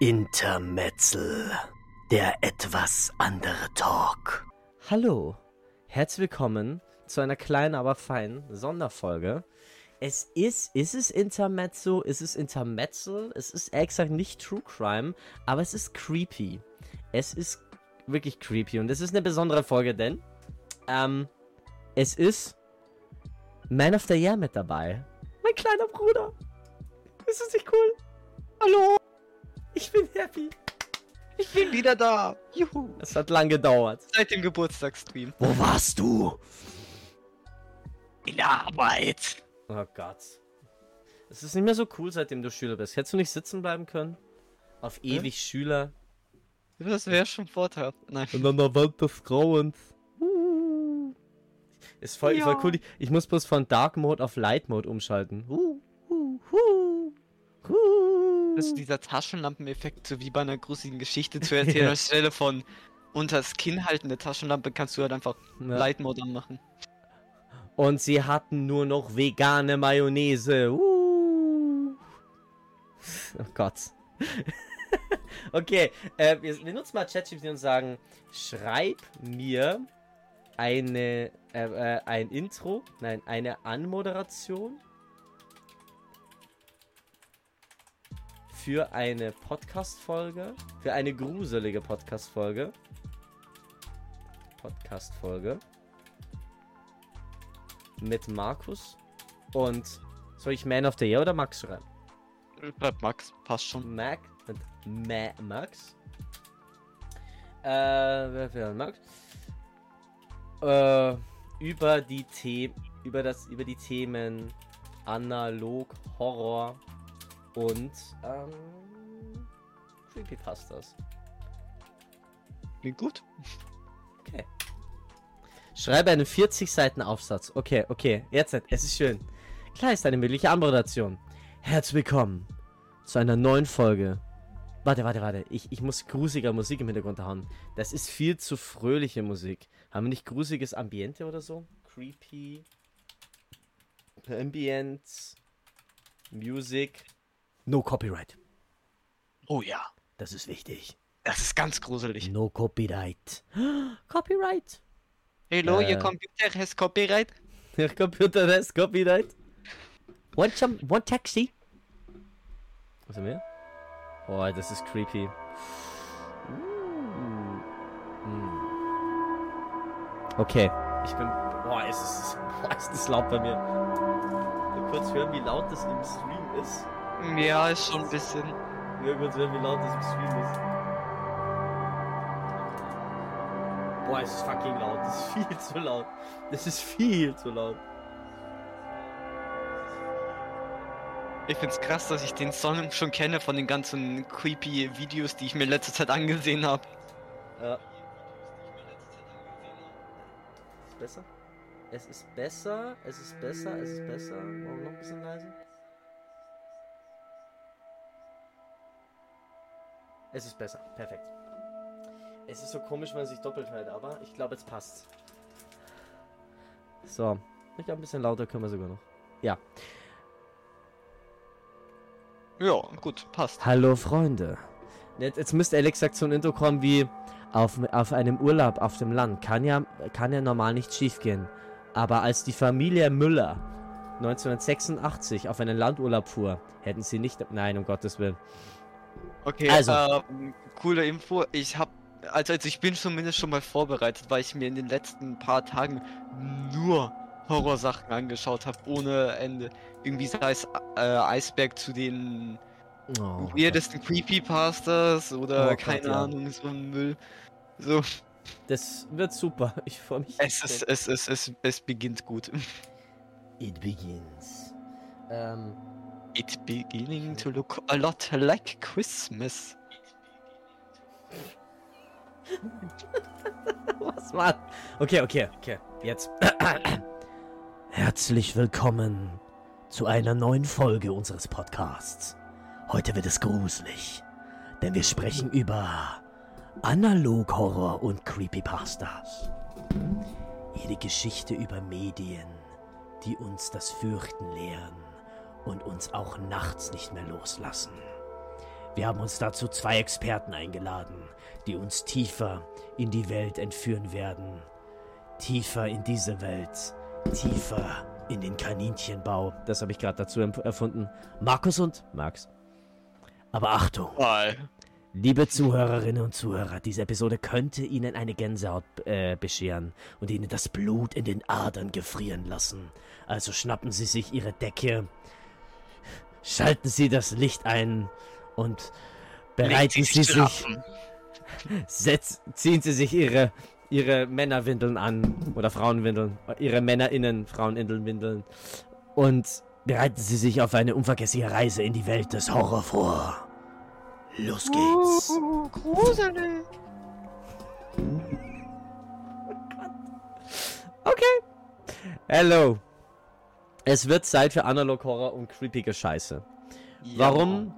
Intermetzel, der etwas andere Talk. Hallo, herzlich willkommen zu einer kleinen, aber feinen Sonderfolge. Es ist, ist es Intermezzo, ist es Intermetzel, es ist gesagt nicht True Crime, aber es ist creepy. Es ist wirklich creepy und es ist eine besondere Folge, denn ähm, es ist Man of the Year mit dabei. Mein kleiner Bruder. Ist das nicht cool? Hallo. Ich bin happy. Ich bin wieder da. Juhu. Es hat lang gedauert. Seit dem Geburtstagsstream. Wo warst du? In der Arbeit. Oh Gott. Es ist nicht mehr so cool, seitdem du Schüler bist. Hättest du nicht sitzen bleiben können? Auf ewig Hä? Schüler. Das wäre schon vorteilhaft. Nein. Und an der Wand des Grauens. Ist voll, Ja. voll cool. Ich- muss bloß von Dark Mode auf Light Mode umschalten. Hu, Das ist dieser Taschenlampeneffekt, so wie bei einer gruseligen Geschichte zu erzählen. Anstelle von unters Kinn haltende Taschenlampe kannst du halt einfach Ja. Light Mode anmachen. Und sie hatten nur noch vegane Mayonnaise. Uh. Oh Gott. okay, äh, wir, wir nutzen mal ChatGPT und sagen, schreib mir eine, äh, äh, ein Intro, nein, eine Anmoderation für eine Podcast-Folge, für eine gruselige Podcast-Folge. Podcast-Folge mit Markus und soll ich Man of the Year oder Max schreiben? Bleibt Max, passt schon. Mac Ma Max. Äh, wer wer Max? Äh, über die Themen, über das, über die Themen Analog, Horror und ähm, Creepypastas. Klingt gut. Okay. Schreibe einen 40 Seiten Aufsatz. Okay, okay. Jetzt, es ist schön. Klar ist eine mögliche Anmoderation. Herzlich willkommen zu einer neuen Folge. Warte, warte, warte. Ich, ich muss grusiger Musik im Hintergrund haben. Das ist viel zu fröhliche Musik. Haben wir nicht grusiges Ambiente oder so? Creepy. Ambient. Music. No Copyright. Oh ja. Das ist wichtig. Das ist ganz gruselig. No Copyright. Copyright. Hello, Äh. your computer has copyright. Der Computer das Copyright. One, some, one taxi. Was haben wir? Oh, das ist creepy. Hm. Okay. Ich bin. Boah, ist es. Boah, ist das laut bei mir. Nur kurz hören, wie laut das im Stream ist. Ja, ist schon ein bisschen. Ja, kurz hören, wie laut das im Stream ist. Boah, es ist fucking laut. Das ist viel zu laut. Das ist viel zu laut. Ich find's krass, dass ich den Song schon kenne von den ganzen creepy Videos, die ich mir in letzter Zeit angesehen habe. Ja. Ist besser? Es ist besser, es ist besser, es ist besser. Wir noch ein bisschen leise? Es ist besser, perfekt. Es ist so komisch, wenn man sich doppelt hört, aber ich glaube, jetzt passt's. So, ich glaube, ein bisschen lauter können wir sogar noch. Ja. Ja, gut, passt. Hallo Freunde. Jetzt, jetzt müsste ehrlich gesagt so ein Intro kommen wie auf, auf einem Urlaub auf dem Land. Kann ja, kann ja normal nicht schief gehen. Aber als die Familie Müller 1986 auf einen Landurlaub fuhr, hätten sie nicht... Nein, um Gottes Willen. Okay, Also. ähm, coole Info. Ich hab, also, also ich bin zumindest schon mal vorbereitet, weil ich mir in den letzten paar Tagen nur Horrorsachen angeschaut habe, ohne Ende. Irgendwie sei es äh, Eisberg zu den Oh, weirdesten Creepypastas oder Oh Gott, keine ja. Ahnung, so ein Müll. So, Das wird super. Ich freue mich. es ist, es ist, es, es beginnt gut. It begins. Ähm, It's beginning to look a lot like Christmas. was war... Okay, okay, okay. Jetzt. Herzlich willkommen zu einer neuen Folge unseres Podcasts. Heute wird es gruselig, denn wir sprechen über Analog-Horror und Creepypastas. Jede Geschichte über Medien, die uns das Fürchten lehren und uns auch nachts nicht mehr loslassen. Wir haben uns dazu zwei Experten eingeladen, die uns tiefer in die Welt entführen werden. Tiefer in diese Welt. Tiefer in den Kaninchenbau. Das habe ich gerade dazu erfunden. Markus und Max. Aber Achtung! Liebe Zuhörerinnen und Zuhörer, diese Episode könnte Ihnen eine Gänsehaut äh, bescheren und Ihnen das Blut in den Adern gefrieren lassen. Also schnappen Sie sich Ihre Decke, schalten Sie das Licht ein und bereiten Sie sich. Setz, ziehen Sie sich Ihre, Ihre Männerwindeln an oder Frauenwindeln, Ihre Männerinnen, Fraueninnenwindeln und bereiten Sie sich auf eine unvergessliche Reise in die Welt des Horror vor. Los geht's. Uh, gruselig. Okay. Hello. Es wird Zeit für Analog Horror und creepige Scheiße. Ja. Warum?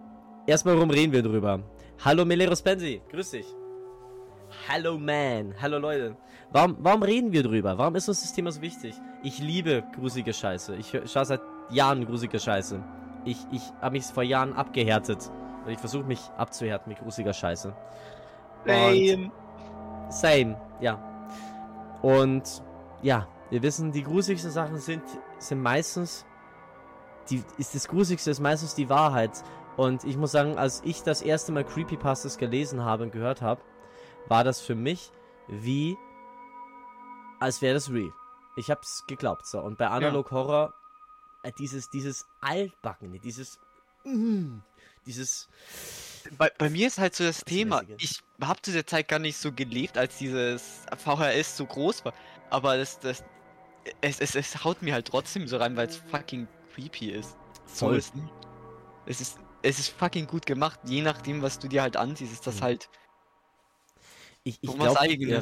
Erstmal, warum reden wir drüber? Hallo Melero Spensi, grüß dich. Hallo Man, hallo Leute. Warum, warum reden wir drüber? Warum ist uns das Thema so wichtig? Ich liebe gruselige Scheiße. Ich schaue seit Jahren gruselige Scheiße. Ich, ich habe mich vor Jahren abgehärtet. Und ich versuche mich abzuhärten mit gruseliger Scheiße. Same. Same, ja. Und ja, wir wissen, die gruseligsten Sachen sind, sind meistens. Die, ist das Gruseligste ist meistens die Wahrheit. Und ich muss sagen, als ich das erste Mal Creepypastas gelesen habe und gehört habe, war das für mich wie. als wäre das real. Ich hab's geglaubt. So. Und bei Analog Horror, äh, dieses, dieses Altbackene, dieses. Mm, dieses. Bei, bei mir ist halt so das Thema, ich habe zu der Zeit gar nicht so gelebt, als dieses VHS so groß war. Aber das, das, es, es, es haut mir halt trotzdem so rein, weil es fucking creepy ist. So Voll. ist. Es ist, es ist fucking gut gemacht. Je nachdem, was du dir halt ansiehst, ist das Mhm. halt Ich, ich glaube, ja.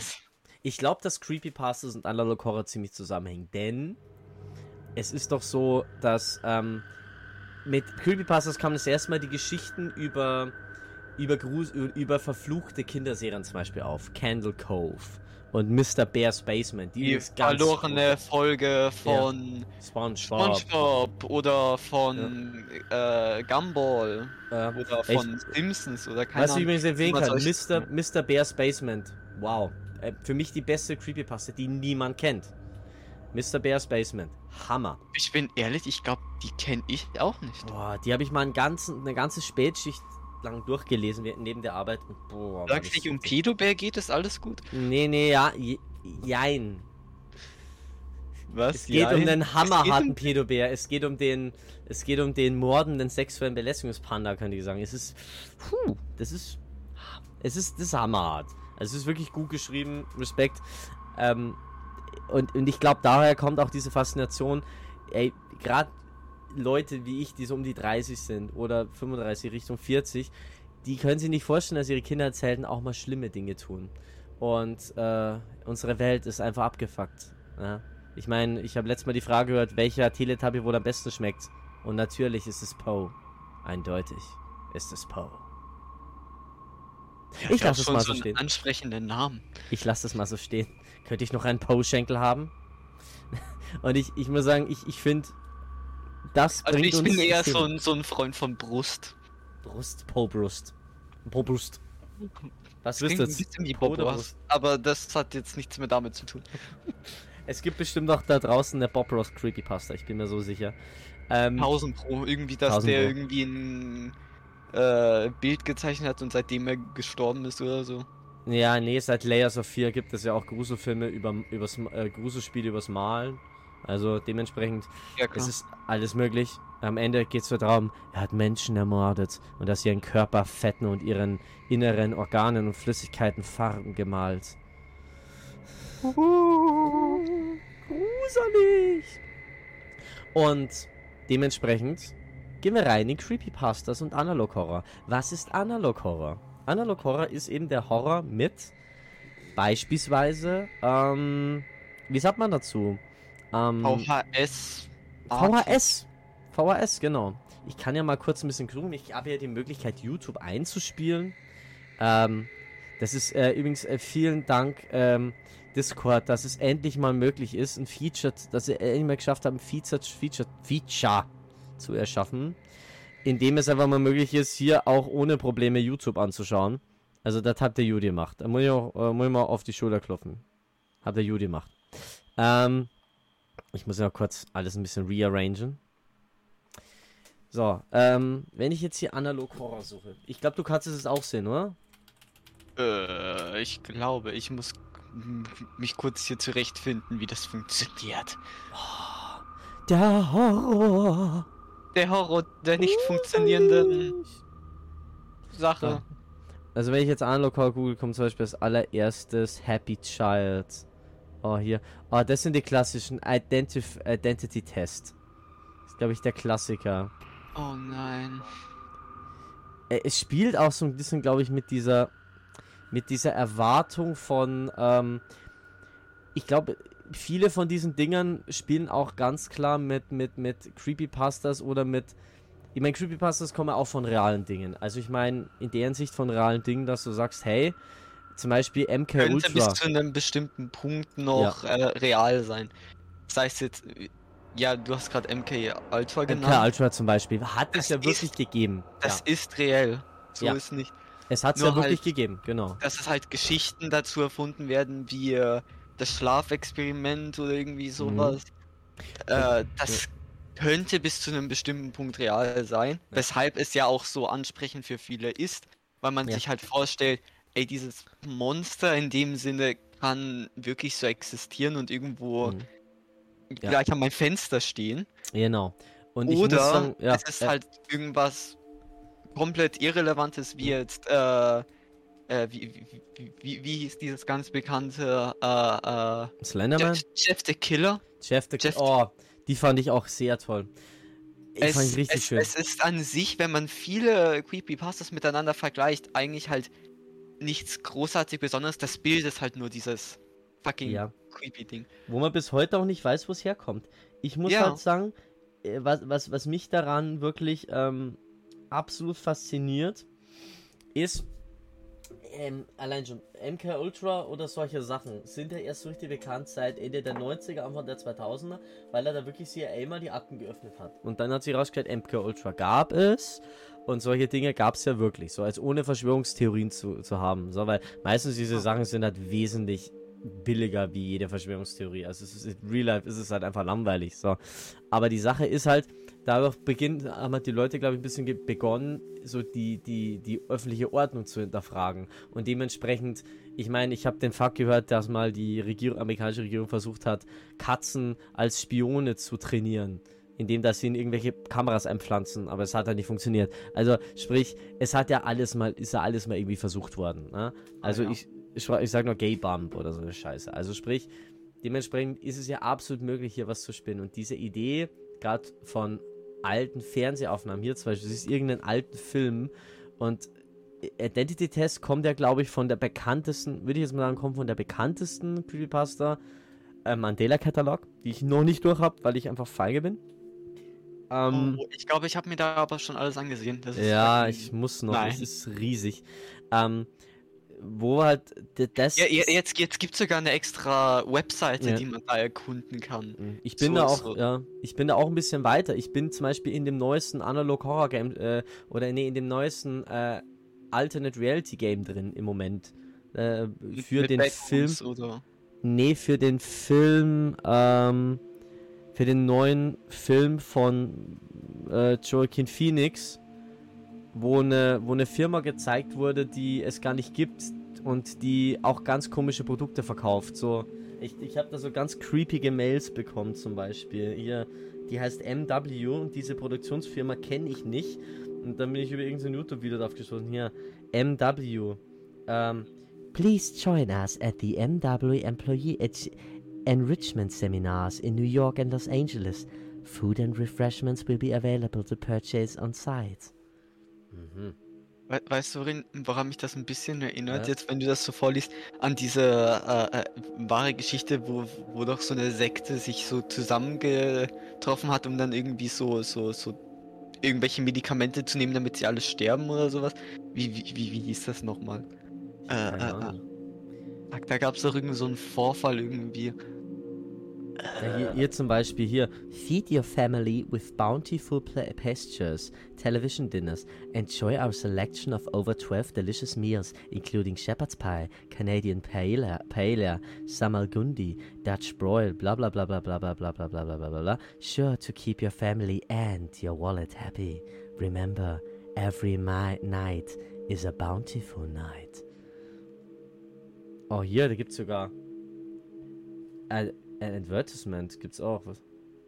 Ich glaube, dass Creepypastas und Analog Horror ziemlich zusammenhängen, denn es ist doch so, dass ähm, mit Creepypastas kamen das erste Mal die Geschichten über über, Grus über verfluchte Kinderserien zum Beispiel auf. Candle Cove und Mr. Bear's Basement. Die, Die übrigens ganz verlorene Folge von SpongeBob. SpongeBob oder von äh, Gumball Äh, oder echt? von Simpsons oder keine Was ich Ahnung. übrigens erwähnen was kann, soll Mr. ich- Mr. Bear's Basement. Wow. Äh, für mich die beste Creepypasta, die niemand kennt. Mr. Bear's Basement. Hammer. Ich bin ehrlich, ich glaube, die kenne ich auch nicht. Boah, die habe ich mal einen ganzen, eine ganze Spätschicht lang durchgelesen neben der Arbeit. Und boah, es nicht um. Pedobär geht, ist alles gut. Nee, nee, ja, je- jein. Was? Es geht um den hammerharten um- Pedobär. Es geht um den, es geht um den mordenden sexuellen Belästigungspanda, kann ich sagen. Es ist, puh, das ist, es ist, das ist hammerhart. Also es ist wirklich gut geschrieben, Respekt. Ähm, und, und ich glaube, daher kommt auch diese Faszination, ey, gerade Leute wie ich, die so um die 30 sind oder 35 Richtung 40, die können sich nicht vorstellen, dass ihre Kindheitshelden auch mal schlimme Dinge tun. Und äh, unsere Welt ist einfach abgefuckt. Ja? Ich meine, ich habe letztes Mal die Frage gehört, welcher Teletubby wohl am besten schmeckt. Und natürlich ist es Poe. Eindeutig ist es Poe. Ich lasse es mal so so stehen. ansprechenden Namen. Ich lasse das mal so stehen. Könnte ich noch einen Poe-Schenkel haben? Und ich, ich muss sagen, ich, ich finde, das Also bringt ich bin eher das so ein, so ein Freund von Brust. Brust, Poe-Brust. Poe-Brust. Was Klingt wirst ein du jetzt? bisschen wie Po Bob Ross. Brust? Aber das hat jetzt nichts mehr damit zu tun. Es gibt bestimmt auch da draußen eine Bob Ross Creepypasta, ich bin mir so sicher. Ähm, 1000 Pro. Irgendwie, dass 1000 der Pro. irgendwie ein äh, Bild gezeichnet hat und seitdem er gestorben ist oder so. ja, nee, seit Layers of Fear gibt es ja auch Gruselfilme über übers, äh, Gruselspiele übers Malen. Also dementsprechend Ja. Es ist alles möglich. Am Ende geht es darum, er hat Menschen ermordet und dass ihren Körper fetten und ihren inneren Organen und Flüssigkeiten Farben gemalt. Gruselig! Und dementsprechend gehen wir rein in Creepypastas und Analog Horror. Was ist Analog Horror? Analog Horror ist eben der Horror mit beispielsweise, ähm, wie sagt man dazu? Ähm, VHS. VHS. VHS, genau. Ich kann ja mal kurz ein bisschen gucken. Ich habe ja die Möglichkeit, YouTube einzuspielen. Ähm, das ist äh, übrigens äh, vielen Dank, ähm, Discord, dass es endlich mal möglich ist, ein Feature, dass ihr endlich mal geschafft haben, ein Feature, Feature, Feature zu erschaffen, indem es einfach mal möglich ist, hier auch ohne Probleme YouTube anzuschauen. Also das hat der Judy gemacht. Da muss ich, auch, äh, muss ich mal auf die Schulter klopfen. Hat der Judy gemacht. Ähm, ich muss ja kurz alles ein bisschen rearrangen. So, ähm, wenn ich jetzt hier analog Horror suche. Ich glaube, du kannst es auch sehen, oder? Äh, ich glaube, ich muss mich kurz hier zurechtfinden, wie das funktioniert. Der Horror. Der Horror der nicht funktionierenden Sache. Also wenn ich jetzt analog Horror google, kommt zum Beispiel als allererstes Happy Child. Oh, hier. Oh, das sind die klassischen Identif Identity Test. Das ist, glaube ich, der Klassiker. Oh nein. Äh, Es spielt auch so ein bisschen, glaube ich, mit dieser mit dieser Erwartung von ähm, ich glaube, viele von diesen Dingern spielen auch ganz klar mit mit mit Creepypastas oder mit ich meine, Creepypastas kommen auch von realen Dingen. Also ich meine, in der Hinsicht von realen Dingen, dass du sagst, hey, zum Beispiel MK Könnte Ultra. bis zu einem bestimmten Punkt noch äh, real sein. Sei es jetzt, ja, du hast gerade MK Ultra MK genannt. Ultra zum Beispiel. Hat es Das ja wirklich ist- gegeben. Das ja. ist reell. So Ja. ist nicht. Es hat es ja wirklich halt- gegeben, genau. Dass es halt Geschichten dazu erfunden werden, wie äh, das Schlafexperiment oder irgendwie sowas. Äh, das könnte bis zu einem bestimmten Punkt real sein. Ja. Weshalb es ja auch so ansprechend für viele ist, weil man Ja. sich halt vorstellt, ey, dieses Monster in dem Sinne kann wirklich so existieren und irgendwo Mhm. Ja. gleich an mein Fenster stehen. Genau. Und ich Oder sagen, ja, es ist äh, halt irgendwas komplett Irrelevantes, wie jetzt, äh, äh, wie, wie, wie, wie, wie hieß dieses ganz bekannte, äh, äh, Slenderman, Jeff, Jeff the Killer? Jeff the Jeff- Oh, die fand ich auch sehr toll. Ich es, fand ich richtig es, schön. es ist an sich, wenn man viele Creepypastas miteinander vergleicht, eigentlich halt nichts großartig Besonderes. Das Bild ist halt nur dieses fucking Ja. creepy Ding. Wo man bis heute auch nicht weiß, wo es herkommt. Ich muss Ja. halt sagen, äh, was, was, was mich daran wirklich ähm, absolut fasziniert, ist, ähm, allein schon MK Ultra oder solche Sachen sind ja erst so richtig bekannt seit Ende der 90er, Anfang der 2000er, weil er da wirklich CIA mal die Akten geöffnet hat. Und dann hat sich herausgestellt, MK Ultra gab es und solche Dinge gab es ja wirklich, so als ohne Verschwörungstheorien zu, zu haben. So, weil meistens diese Sachen sind halt wesentlich billiger wie jede Verschwörungstheorie. Also es ist in Real Life ist es halt einfach langweilig. So. Aber die Sache ist halt, dadurch beginnt, haben halt die Leute, glaube ich, ein bisschen begonnen, so die, die, die öffentliche Ordnung zu hinterfragen. Und dementsprechend, ich meine, ich habe den Fakt gehört, dass mal die Regierung, amerikanische Regierung versucht hat, Katzen als Spione zu trainieren. Indem dass sie in irgendwelche Kameras einpflanzen, aber es hat halt nicht funktioniert. Also sprich, es hat ja alles mal, ist ja alles mal irgendwie versucht worden. Ne? Also ja. ich, ich, ich sag nur Gay Bump oder so eine Scheiße. Also sprich, dementsprechend ist es ja absolut möglich, hier was zu spinnen. Und diese Idee, gerade von alten Fernsehaufnahmen, hier zum Beispiel, das ist irgendein alten Film und Identity Test kommt ja, glaube ich, von der bekanntesten, würde ich jetzt mal sagen, kommt von der bekanntesten Creepypasta äh, Mandela-Katalog, die ich noch nicht durch habe, weil ich einfach feige bin. Ähm, oh, ich glaube, ich habe mir da aber schon alles angesehen. Ja, fucking- ich muss noch, Nein. es ist riesig. Ähm, wo halt das. Ja, jetzt, jetzt gibt es sogar eine extra Webseite, Ja. die man da erkunden kann. Mhm. Ich bin So- da auch, so. ja, ich bin da auch ein bisschen weiter. Ich bin zum Beispiel in dem neuesten Analog Horror Game äh, oder nee, in dem neuesten äh, Alternate Reality Game drin im Moment. Äh, für Mit den Film. Backrooms Oder... Nee, für den Film, ähm, für den neuen Film von äh, Joaquin Phoenix, wo eine, wo eine Firma gezeigt wurde, die es gar nicht gibt und die auch ganz komische Produkte verkauft. So, ich, ich habe da so ganz creepige Mails bekommen zum Beispiel. Hier, die heißt MW und diese Produktionsfirma kenne ich nicht. Und dann bin ich über irgendein YouTube-Video drauf gestoßen. Hier, MW. Ähm, Please join us at the MW Employee Ed- Enrichment Seminars in New York and Los Angeles. Food and refreshments will be available to purchase on site. Mhm. We weißt du, woran mich das ein bisschen erinnert, Ja. jetzt wenn du das so vorliest, an diese äh, äh, wahre Geschichte, wo, wo doch so eine Sekte sich so zusammengetroffen hat, um dann irgendwie so, so, so irgendwelche Medikamente zu nehmen, damit sie alle sterben oder sowas. Wie, wie, wie, wie hieß das nochmal? Äh, äh, Da gab es doch irgendwie so einen Vorfall irgendwie. Ja, hier, hier zum Beispiel hier. Feed your family with bountiful pastures, television dinners. Enjoy our selection of over 12 delicious meals, including shepherd's pie, Canadian paella, paella Samalgundi, Dutch broil, blah blah blah blah blah blah blah blah blah blah blah blah. Sure to keep your family and your wallet happy. Remember, every night is a bountiful night. Oh, hier, da gibt's sogar ein, ein Advertisement. Gibt's auch. Was?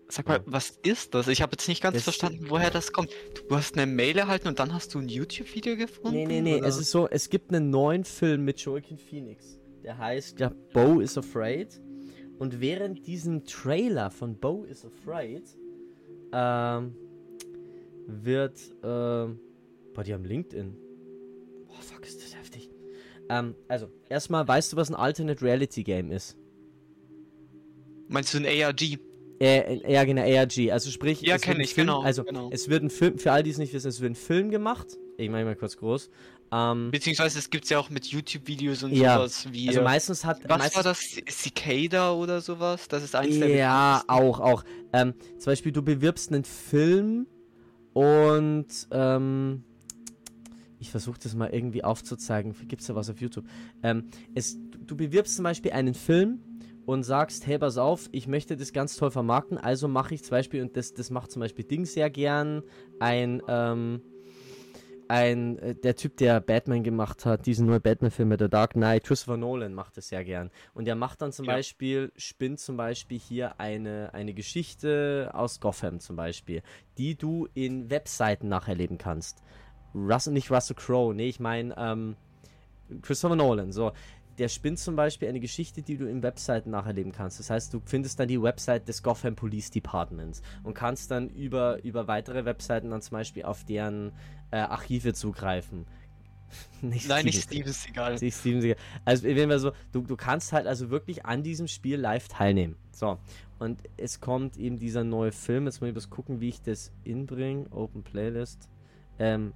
Sag mal, Ja. was ist das? Ich habe jetzt nicht ganz Das- verstanden, woher das kommt. Du hast eine Mail erhalten und dann hast du ein YouTube-Video gefunden? Nee, nee, nee. oder? Es ist so, es gibt einen neuen Film mit Joaquin Phoenix. Der heißt ja Bo is Afraid. Und während diesem Trailer von Bo is Afraid ähm, wird, ähm, boah, die haben LinkedIn. Boah, fuck, ist das. Ähm, also, erstmal, weißt du, was ein Alternate Reality Game ist? Meinst du ein ARG? Äh, ja, genau, ARG. Also sprich, Ja, es kenn wird ein ich, Film, genau, Also, genau. es wird ein Film, für all die es nicht wissen, es wird ein Film gemacht. Ich mache mal kurz groß. Ähm, Beziehungsweise es gibt ja auch mit YouTube-Videos und Ja, sowas wie. also äh, meistens hat. was meistens, war das? Cicada oder sowas? Das ist eins der Ja, auch, auch. Ähm, zum Beispiel, du bewirbst einen Film und ähm, ich versuche das mal irgendwie aufzuzeigen. Gibt es da was auf YouTube? Ähm, es, du bewirbst zum Beispiel einen Film und sagst, hey, pass auf, ich möchte das ganz toll vermarkten, also mache ich zum Beispiel, und das, das macht zum Beispiel Ding sehr gern, ein, ähm, ein, äh, der Typ, der Batman gemacht hat, diesen neuen Batman-Film mit The Dark Knight, Christopher Nolan macht das sehr gern. Und der macht dann zum Ja. Beispiel, spinnt zum Beispiel hier eine, eine Geschichte aus Gotham zum Beispiel, die du in Webseiten nacherleben kannst. Russell, nicht Russell Crowe, nee, ich meine, ähm, Christopher Nolan, so. Der spinnt zum Beispiel eine Geschichte, die du in Webseiten nacherleben kannst. Das heißt, du findest dann die Website des Gotham Police Departments und kannst dann über, über weitere Webseiten dann zum Beispiel auf deren äh, Archive zugreifen. nicht Nein, nicht Steven Steven Seagal. nicht Steven Seagal. Also wenn wir so, du, du kannst halt also wirklich an diesem Spiel live teilnehmen. So. Und es kommt eben dieser neue Film. Jetzt muss ich bloß gucken, wie ich das inbringe. Open Playlist. Ähm,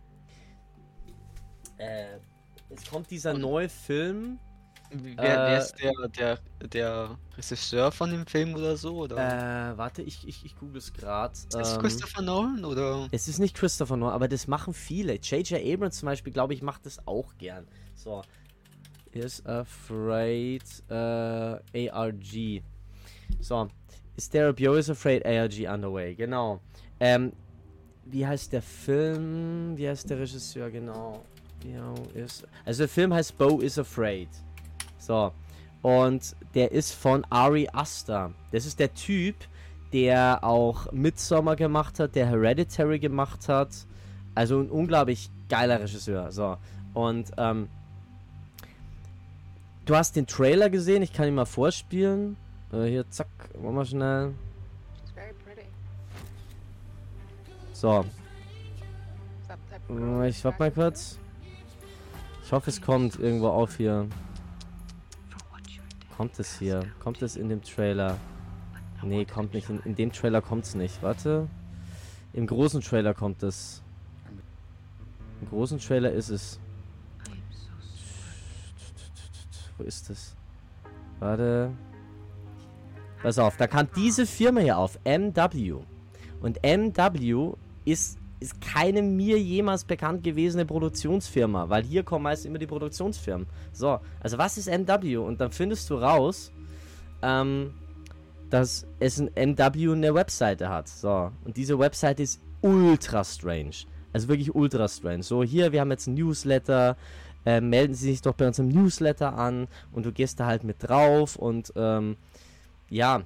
äh, es kommt dieser neue Film. Wer, wer Äh, ist der, der, der Regisseur von dem Film oder so? Oder? Äh, warte, ich, ich, ich google es gerade. ist das Ähm, Christopher Nolan oder? Es ist nicht Christopher Nolan, aber das machen viele. J.J. Abrams zum Beispiel, glaube ich, macht das auch gern. So. Is afraid äh, ARG. So. Is there a Bio is afraid ARG underway? Genau. Ähm, wie heißt der Film? Wie heißt der Regisseur? Genau. Also der Film heißt Bo is afraid. So. Und der ist von Ari Aster. Das ist der Typ, der auch Midsommar gemacht hat, der Hereditary gemacht hat. Also ein unglaublich geiler Regisseur. So. Und ähm, du hast den Trailer gesehen, ich kann ihn mal vorspielen. Äh, hier, zack, machen wir schnell. She's very pretty. So, ich warte mal kurz. Ich hoffe, es kommt irgendwo auf hier. Kommt es hier? Kommt es in dem Trailer? Nee, kommt nicht. In, in dem Trailer kommt es nicht. Warte. Im großen Trailer kommt es. Im großen Trailer ist es. Wo ist es? Warte. Pass auf, da kam diese Firma hier auf. MW. Und MW ist, ist keine mir jemals bekannt gewesene Produktionsfirma, weil hier kommen meist immer die Produktionsfirmen. So, also was ist MW? Und dann findest du raus, ähm, dass es ein MW eine Webseite hat. So, und diese Webseite ist ultra strange. Also wirklich ultra strange. So, hier, wir haben jetzt ein Newsletter. Äh, melden Sie sich doch bei unserem Newsletter an und du gehst da halt mit drauf und ähm, ja,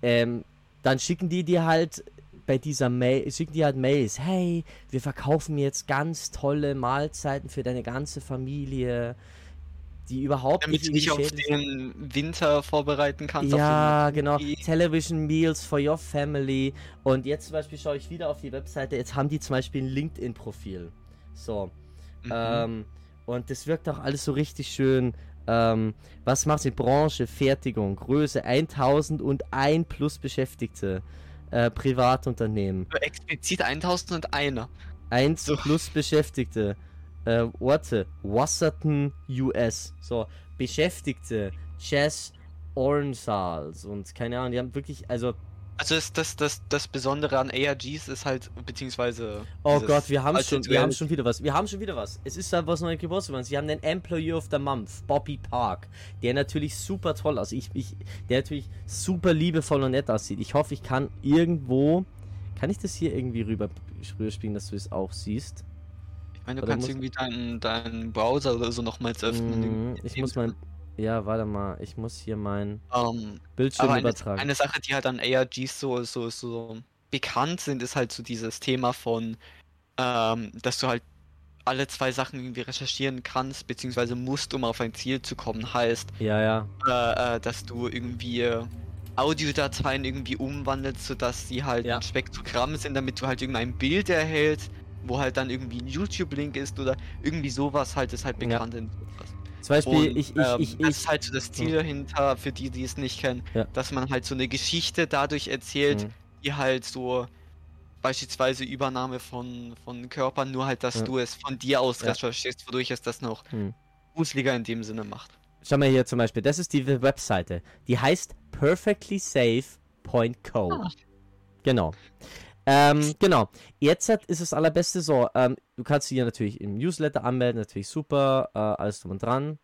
ähm, dann schicken die dir halt bei dieser Mail, schicken die halt Mails, hey, wir verkaufen jetzt ganz tolle Mahlzeiten für deine ganze Familie, die überhaupt Damit nicht dich auf den Winter vorbereiten kannst. Ja, genau. Television Meals for your family. Und jetzt zum Beispiel schaue ich wieder auf die Webseite. Jetzt haben die zum Beispiel ein LinkedIn-Profil. So. Mhm. Ähm, und das wirkt auch alles so richtig schön. Ähm, was macht die Branche? Fertigung, Größe 1001 plus Beschäftigte. Äh, Privatunternehmen. Explizit 1001. 1 So. plus Beschäftigte. Äh, Orte. Wasserton, US. So. Beschäftigte. Jazz Orangeals und keine Ahnung, die haben wirklich, also, Also das, das, das, das Besondere an ARGs ist halt, beziehungsweise. oh Gott, wir haben schon, wir haben schon wieder was. Wir haben schon wieder was. Es ist halt was Neues gepostet worden. Sie haben den Employee of the Month, Bobby Park, der natürlich super toll aussieht. Ich, ich, der natürlich super liebevoll und nett aussieht. Ich hoffe, ich kann irgendwo, kann ich das hier irgendwie rüber, rüberspielen, dass du es auch siehst? Ich meine, du Oder kannst irgendwie deinen, deinen Browser oder so nochmals öffnen. Mm, ich muss mein, ja, warte mal, ich muss hier meinen Ähm, Bildschirm eine, übertragen. eine Sache, die halt an ARGs so, so, so bekannt sind, ist halt so dieses Thema von, ähm, dass du halt alle zwei Sachen irgendwie recherchieren kannst, beziehungsweise musst, um auf ein Ziel zu kommen. Heißt, ja, ja. äh, äh, dass du irgendwie äh, Audiodateien irgendwie umwandelst, sodass sie halt Ja. ein Spektrogramm sind, damit du halt irgendein Bild erhältst, wo halt dann irgendwie ein YouTube-Link ist oder irgendwie sowas halt ist halt Ja. bekannt in sowas. Zum Beispiel, Und, ich, ich, ähm, ich, das ich, ist halt so das Ziel dahinter, für die, die es nicht kennen, Ja. dass man halt so eine Geschichte dadurch erzählt, Mhm. die halt so beispielsweise Übernahme von, von Körpern, nur halt, dass Ja. du es von dir aus Ja. recherchierst, wodurch es das noch Mhm. gruseliger in dem Sinne macht. Schau mal hier zum Beispiel, das ist die Webseite. Die heißt perfectlysafe.co. Ah. Genau. Ähm, genau. Jetzt ist das allerbeste so, ähm, du kannst dich natürlich im Newsletter anmelden, natürlich super, äh, alles drum und dran.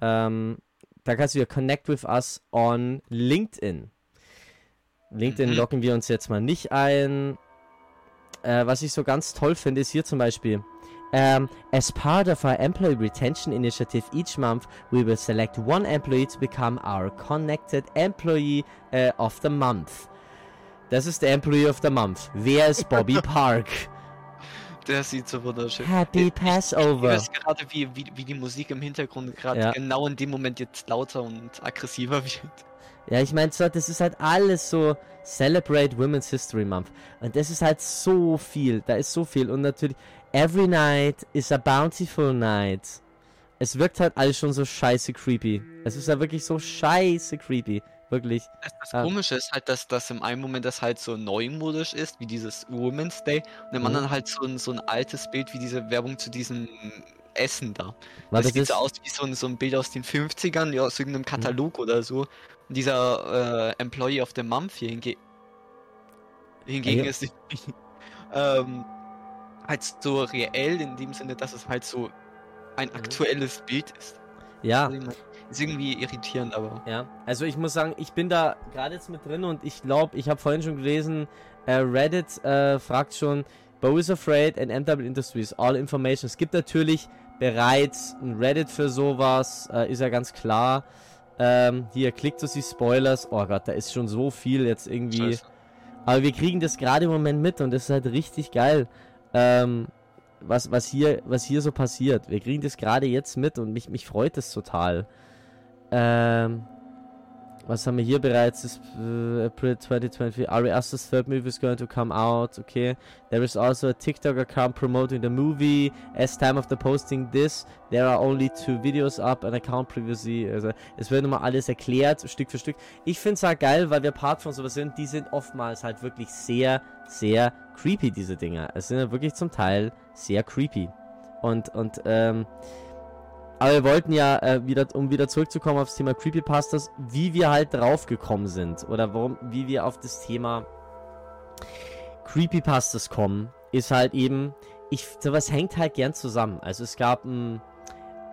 Ähm, da kannst du hier Connect with us on LinkedIn. LinkedIn Mhm. loggen wir uns jetzt mal nicht ein. Äh, was ich so ganz toll finde, ist hier zum Beispiel. Um, as part of our employee retention initiative each month, we will select one employee to become our connected employee uh, of the month. Das ist der Employee of the Month. Wer ist Bobby Park? Der sieht so wunderschön. Happy Ich Passover. weiß gerade, wie, wie, wie die Musik im Hintergrund gerade Ja. genau in dem Moment jetzt lauter und aggressiver wird. Ja, ich meine, das ist halt alles so Celebrate Women's History Month. Und das ist halt so viel. Da ist so viel. Und natürlich, every night is a bountiful night. Es wirkt halt alles schon so scheiße creepy. Es ist ja wirklich so scheiße creepy. Wirklich. Das, das Ah. Komische ist halt, dass das im einen Moment das halt so neumodisch ist, wie dieses Women's Day, und im Mhm. anderen halt so ein, so ein altes Bild wie diese Werbung zu diesem Essen da. Weil das das sieht ist, so aus wie so ein, so ein Bild aus den 50ern, ja, aus irgendeinem Katalog oder so. Und dieser äh, Employee of the Month hier hinge hingegen Ja. ist ähm, halt so reell in dem Sinne, dass es halt so ein Mhm. aktuelles Bild ist. ja. Ist irgendwie irritierend, aber. Ja, also ich muss sagen, ich bin da gerade jetzt mit drin und ich glaube, ich habe vorhin schon gelesen, äh, Reddit äh, fragt schon, Bo is afraid and MW Industries, all information. Es gibt natürlich bereits ein Reddit für sowas, äh, ist ja ganz klar. Ähm, hier, klickt auf die Spoilers. Oh Gott, da ist schon so viel jetzt irgendwie. Scheiße. Aber wir kriegen das gerade im Moment mit und das ist halt richtig geil. Ähm, was, was, hier, was hier so passiert. Wir kriegen das gerade jetzt mit und mich, mich freut das total. Ähm, was haben wir hier bereits? Das, äh, April 2020. Ari Aster's third movie is going to come out. Okay. There is also a TikTok account promoting the movie. As time of the posting this, there are only two videos up. An account previously. Also, es wird nochmal alles erklärt, Stück für Stück. Ich finde es halt geil, weil wir Part von sowas sind. Die sind oftmals halt wirklich sehr, sehr creepy, diese Dinger. Es sind ja wirklich zum Teil sehr creepy. Und, und, ähm, aber wir wollten ja äh, wieder, um wieder zurückzukommen aufs Thema Creepypastas, wie wir halt drauf gekommen sind oder warum, wie wir auf das Thema Creepypastas kommen, ist halt eben, ich, sowas hängt halt gern zusammen. Also es gab ein,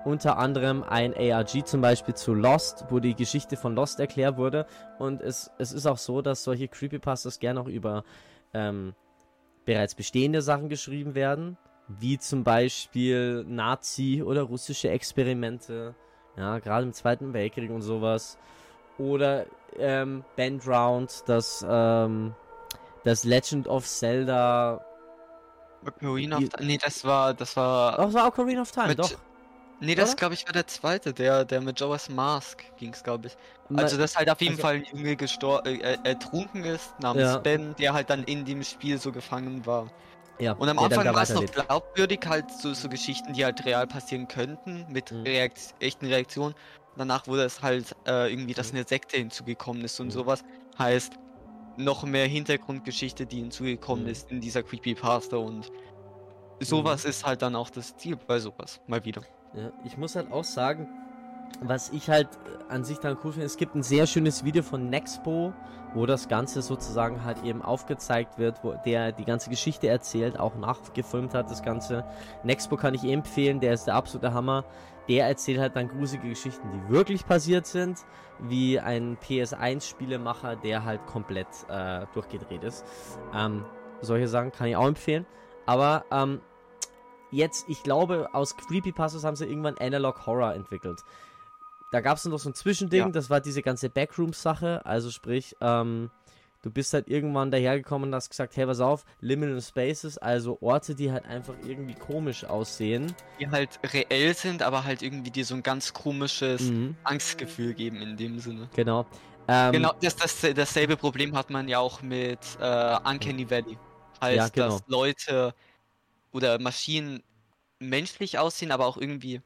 unter anderem ein ARG zum Beispiel zu Lost, wo die Geschichte von Lost erklärt wurde und es, es ist auch so, dass solche Creepypastas gern auch über ähm, bereits bestehende Sachen geschrieben werden, wie zum Beispiel Nazi- oder russische Experimente, ja, gerade im Zweiten Weltkrieg und sowas. Oder ähm, Bandround, das, ähm, das Legend of Zelda. Ocarina of Time. Nee, das war. Das war. Doch, das war Ocarina of Time, Mit- doch. nee, das glaube ich war der zweite, der, der mit Joas Mask ging's, glaube ich. Also, dass halt auf jeden also- Fall ein Junge gestor äh, äh, ertrunken ist, namens Ja. Ben, der halt dann in dem Spiel so gefangen war. Ja, Und am Anfang war es noch glaubwürdig, halt so, so Geschichten, die halt real passieren könnten, mit Mhm. Reakt echten Reaktionen. Danach wurde es halt äh, irgendwie, dass eine Sekte hinzugekommen ist und Mhm. sowas. Heißt, noch mehr Hintergrundgeschichte, die hinzugekommen Mhm. ist in dieser Creepypasta und sowas ist halt dann auch das Ziel bei sowas. Mal wieder. Ja, ich muss halt auch sagen, was ich halt äh, an sich dann cool finde, es gibt ein sehr schönes Video von Nexpo, wo das Ganze sozusagen halt eben aufgezeigt wird, wo der die ganze Geschichte erzählt, auch nachgefilmt hat, das Ganze. Nexpo kann ich eh empfehlen, der ist der absolute Hammer. Der erzählt halt dann gruselige Geschichten, die wirklich passiert sind, wie ein PS1-Spielemacher, der halt komplett äh, durchgedreht ist. Ähm, solche Sachen kann ich auch empfehlen. Aber ähm, jetzt, ich glaube, aus Creepypastas haben sie irgendwann Analog Horror entwickelt. Da gab es noch so ein Zwischending, Ja. das war diese ganze Backrooms-Sache. Also sprich, ähm, du bist halt irgendwann dahergekommen und hast gesagt, hey, pass auf, Liminal Spaces, also Orte, die halt einfach irgendwie komisch aussehen. Die halt reell sind, aber halt irgendwie dir so ein ganz komisches Mhm, Angstgefühl geben in dem Sinne. genau. Ähm, genau, das, das, dasselbe Problem hat man ja auch mit äh, Uncanny Valley. Heißt, Ja, genau. dass Leute oder Maschinen menschlich aussehen, aber auch irgendwie.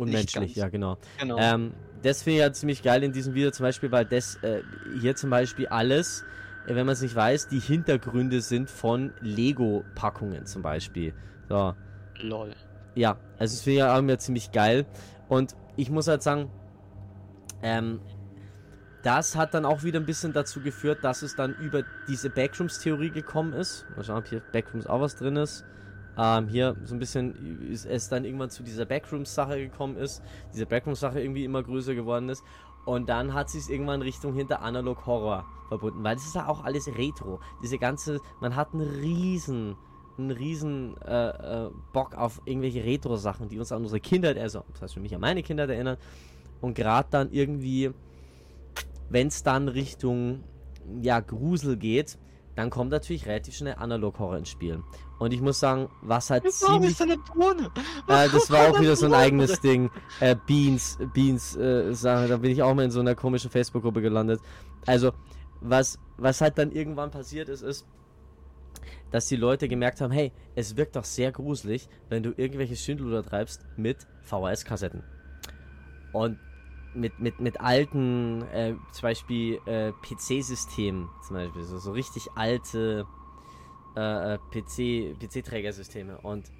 Unmenschlich, ja, genau. Genau. Ähm, das finde ich ja ziemlich geil in diesem Video zum Beispiel, weil das äh, hier zum Beispiel alles, äh, wenn man es nicht weiß, die Hintergründe sind von Lego-Packungen zum Beispiel. So, Lol. ja, also das finde ich ja auch immer ziemlich geil. Und ich muss halt sagen, ähm, das hat dann auch wieder ein bisschen dazu geführt, dass es dann über diese Backrooms-Theorie gekommen ist. Mal schauen, ob hier Backrooms auch was drin ist. Ähm, hier so ein bisschen ist es dann irgendwann zu dieser Backrooms-Sache gekommen ist. Diese Backrooms-Sache irgendwie immer größer geworden ist. Und dann hat sich irgendwann Richtung hinter Analog Horror verbunden, weil das ist ja auch alles Retro. Diese ganze, man hat einen riesen, einen riesen äh, äh, Bock auf irgendwelche Retro-Sachen, die uns an unsere Kindheit, also das heißt für mich an meine Kindheit erinnern. Und gerade dann irgendwie, wenn es dann Richtung ja, Grusel geht, dann kommt natürlich relativ schnell Analog Horror ins Spiel. Und ich muss sagen, was halt ziemlich äh, das war auch wieder so ein eigenes Ding. Äh, Beans, Beans, äh, Sache, da bin ich auch mal in so einer komischen Facebook-Gruppe gelandet. Also, was, was halt dann irgendwann passiert ist, ist, dass die Leute gemerkt haben, hey, es wirkt doch sehr gruselig, wenn du irgendwelche Schindluder treibst mit VHS-Kassetten. Und mit, mit, mit alten, äh, zum Beispiel äh, PC-Systemen, zum Beispiel, so, so richtig alte äh, äh, PC, PC-Trägersysteme. Und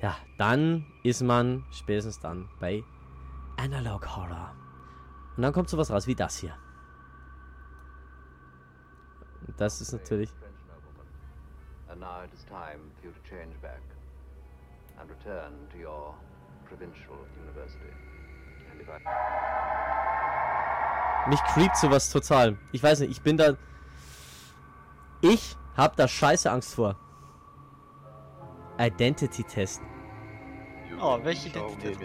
ja, dann ist man spätestens dann bei Analog Horror. Und dann kommt sowas raus wie das hier. Das ist natürlich. And now it is time for you to change back and return to your provincial university. I Mich creept sowas total. Ich weiß nicht, ich bin da. Ich hab da scheiße Angst vor. Identity Test. Oh, welche Identität?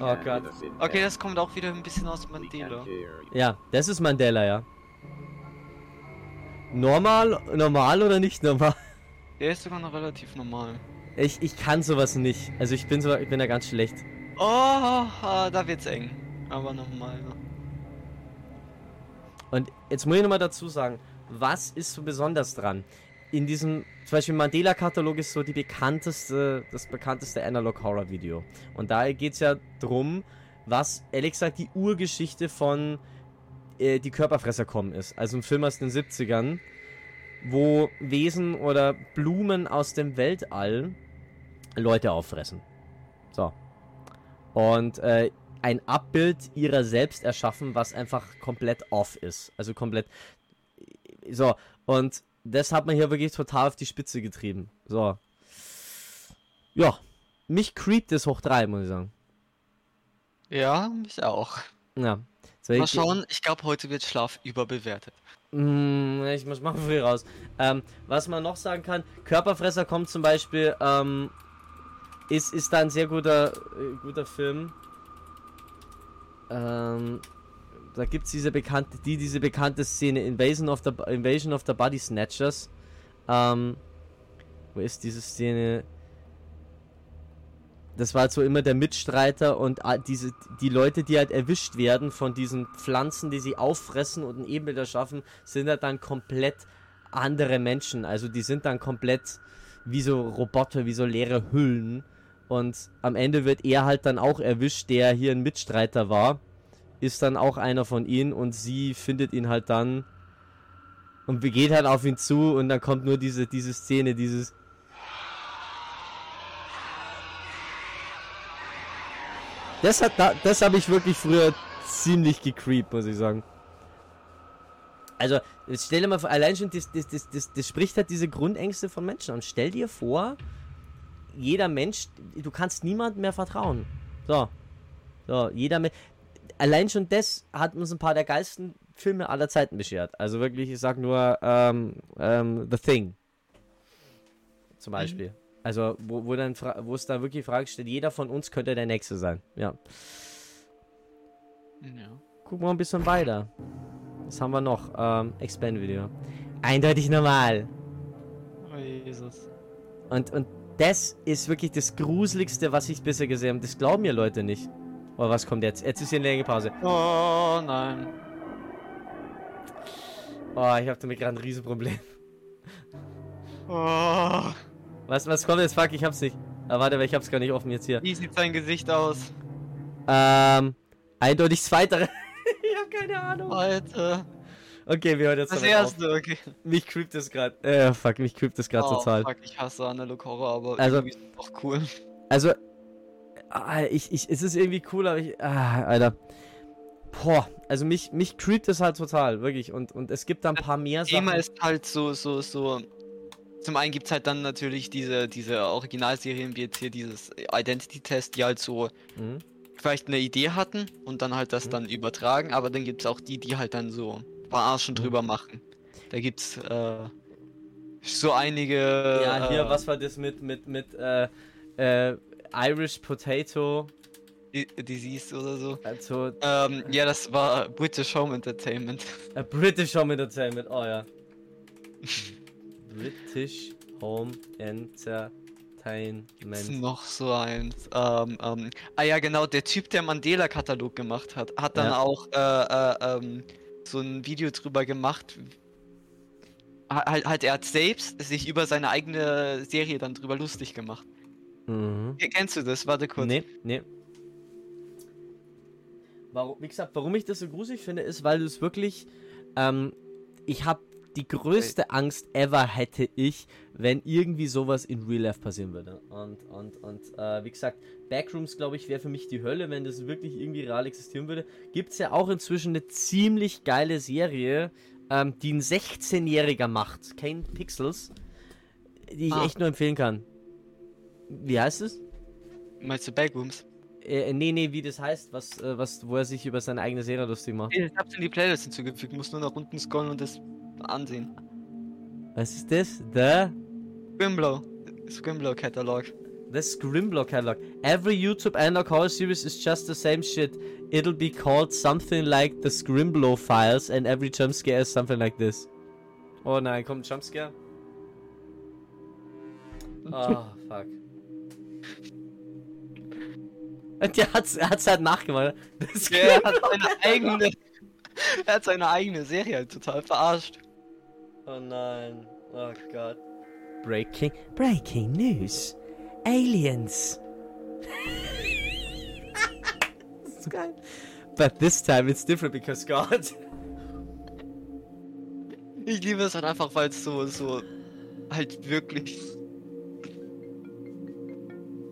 Oh Gott. Okay, das kommt auch wieder ein bisschen aus Mandela. Ja, das ist Mandela, ja. Normal, normal oder nicht normal? Der ist sogar noch relativ normal. Ich, ich kann sowas nicht. Also ich bin so, ich bin da ganz schlecht. Oh, da wird's eng. Aber nochmal. Und jetzt muss ich nochmal dazu sagen, was ist so besonders dran? In diesem, zum Beispiel Mandela-Katalog ist so die bekannteste, das bekannteste Analog-Horror-Video. Und da geht es ja drum, was ehrlich gesagt die Urgeschichte von äh, Die Körperfresser kommen ist. Also ein Film aus den 70ern, wo Wesen oder Blumen aus dem Weltall Leute auffressen. So. Und äh, ein Abbild ihrer selbst erschaffen, was einfach komplett off ist. Also komplett. So, und das hat man hier wirklich total auf die Spitze getrieben. So. Ja. Mich creept es hoch drei, muss ich sagen. Ja, mich auch. Ja. Mal ich- schauen, ich glaube, heute wird Schlaf überbewertet. Mm, ich muss mal früh raus. Ähm, was man noch sagen kann, Körperfresser kommt zum Beispiel, ähm, ist, ist da ein sehr guter, äh, guter Film. Ähm, da gibt es diese bekannte, die, diese bekannte Szene, Invasion of the, Invasion of the Body Snatchers. Ähm, wo ist diese Szene? Das war halt so immer der Mitstreiter und ah, diese, die Leute, die halt erwischt werden von diesen Pflanzen, die sie auffressen und ein Ebenbild erschaffen, sind halt dann komplett andere Menschen. Also die sind dann komplett wie so Roboter, wie so leere Hüllen. Und am Ende wird er halt dann auch erwischt, der hier ein Mitstreiter war. Ist dann auch einer von ihnen und sie findet ihn halt dann und geht halt auf ihn zu und dann kommt nur diese, diese Szene, dieses Das das habe ich wirklich früher ziemlich gecreept, muss ich sagen. Also, stell dir mal vor, allein schon, das, das, das, das, das spricht halt diese Grundängste von Menschen an. Stell dir vor, jeder Mensch, du kannst niemandem mehr vertrauen. So. So, jeder Mensch. Allein schon das hat uns ein paar der geilsten Filme aller Zeiten beschert. Also wirklich, ich sag nur, ähm, ähm, The Thing. Zum Beispiel. Also, wo, wo dann, wo es da wirklich die Frage stellt, jeder von uns könnte der Nächste sein. Ja. Ja. Gucken wir ein bisschen weiter. Was haben wir noch? Ähm, Expand-Video. Eindeutig normal. Oh Jesus. Und, und das ist wirklich das Gruseligste, was ich bisher gesehen habe. Das glauben mir Leute nicht. Oh, was kommt jetzt? Jetzt ist hier eine längere Pause. Oh nein. Oh, ich habe damit gerade ein Riesenproblem. Oh. Was, was kommt jetzt? Fuck, ich hab's nicht. Ah, warte, ich hab's gar nicht offen jetzt hier. Wie sieht sein Gesicht aus? Ähm, eindeutig das Weitere. ich hab keine Ahnung. Alter. Okay, wir hören jetzt Das damit auf. erste, okay. Mich creept das gerade. Äh, fuck, mich creept das gerade Oh, total. fuck, ich hasse Analog Horror, aber Also- irgendwie ist es auch cool. Also, ah, ich, ich, es ist irgendwie cool, aber ich, ah, Alter. Boah, also mich, mich creept das halt total, wirklich. Und, und es gibt da ein paar mehr Sachen. Thema ist halt so, so, so. Zum einen gibt's halt dann natürlich diese, diese Originalserien wie jetzt hier dieses Identity-Test, die halt so Mhm. vielleicht eine Idee hatten und dann halt das Mhm. dann übertragen, aber dann gibt's auch die, die halt dann so verarschen Mhm. drüber machen. Da gibt's äh, so einige. Ja, hier, äh, was war das mit, mit, mit, äh, äh, Irish Potato? Disease oder so. Also, Ähm, ja, das war British Home Entertainment. British Home Entertainment, oh ja. British Home ist Entertainment. noch so eins. Ähm, ähm, ah ja, genau, der Typ, der Mandela-Katalog gemacht hat, hat dann Ja. auch äh, äh, ähm, so ein Video drüber gemacht. Ha- Halt, halt, er hat selbst sich über seine eigene Serie dann drüber lustig gemacht. Mhm. Kennst du das? Warte kurz. Nee, nee. Warum, wie gesagt, warum ich das so gruselig finde, ist, weil du es wirklich, ähm, ich habe die größte Angst ever hätte ich, wenn irgendwie sowas in Real Life passieren würde. Und, und, und, äh, wie gesagt, Backrooms, glaube ich, wäre für mich die Hölle, wenn das wirklich irgendwie real existieren würde. Gibt es ja auch inzwischen eine ziemlich geile Serie, ähm, die ein 16-Jähriger macht. Kein Pixels. Die ich Ah. echt nur empfehlen kann. Wie heißt es? Meinst du Backrooms? Äh, nee, nee, wie das heißt, was, äh, was, wo er sich über seine eigene Serie lustig macht. Ich hab's in die Playlist hinzugefügt, musst nur nach unten scrollen und das ansehen. Was ist das? The, Scrimblow. Scrimblow Catalog. the Scrimblow Catalog. Every YouTube Analog Horror Series is just the same shit. It'll be called something like the Scrimblow Files and every jumpscare is something like this. Oh nein, kommt ein Jumpscare? Oh, fuck. Und der hat's, er hat's halt nachgemacht. Das Er hat seine eigene. Er hat seine eigene Serie halt total verarscht. Oh nein. Oh Gott. Breaking Breaking News. Aliens. das ist geil. But this time it's different because God. Ich liebe es halt einfach, weil es so, so halt wirklich.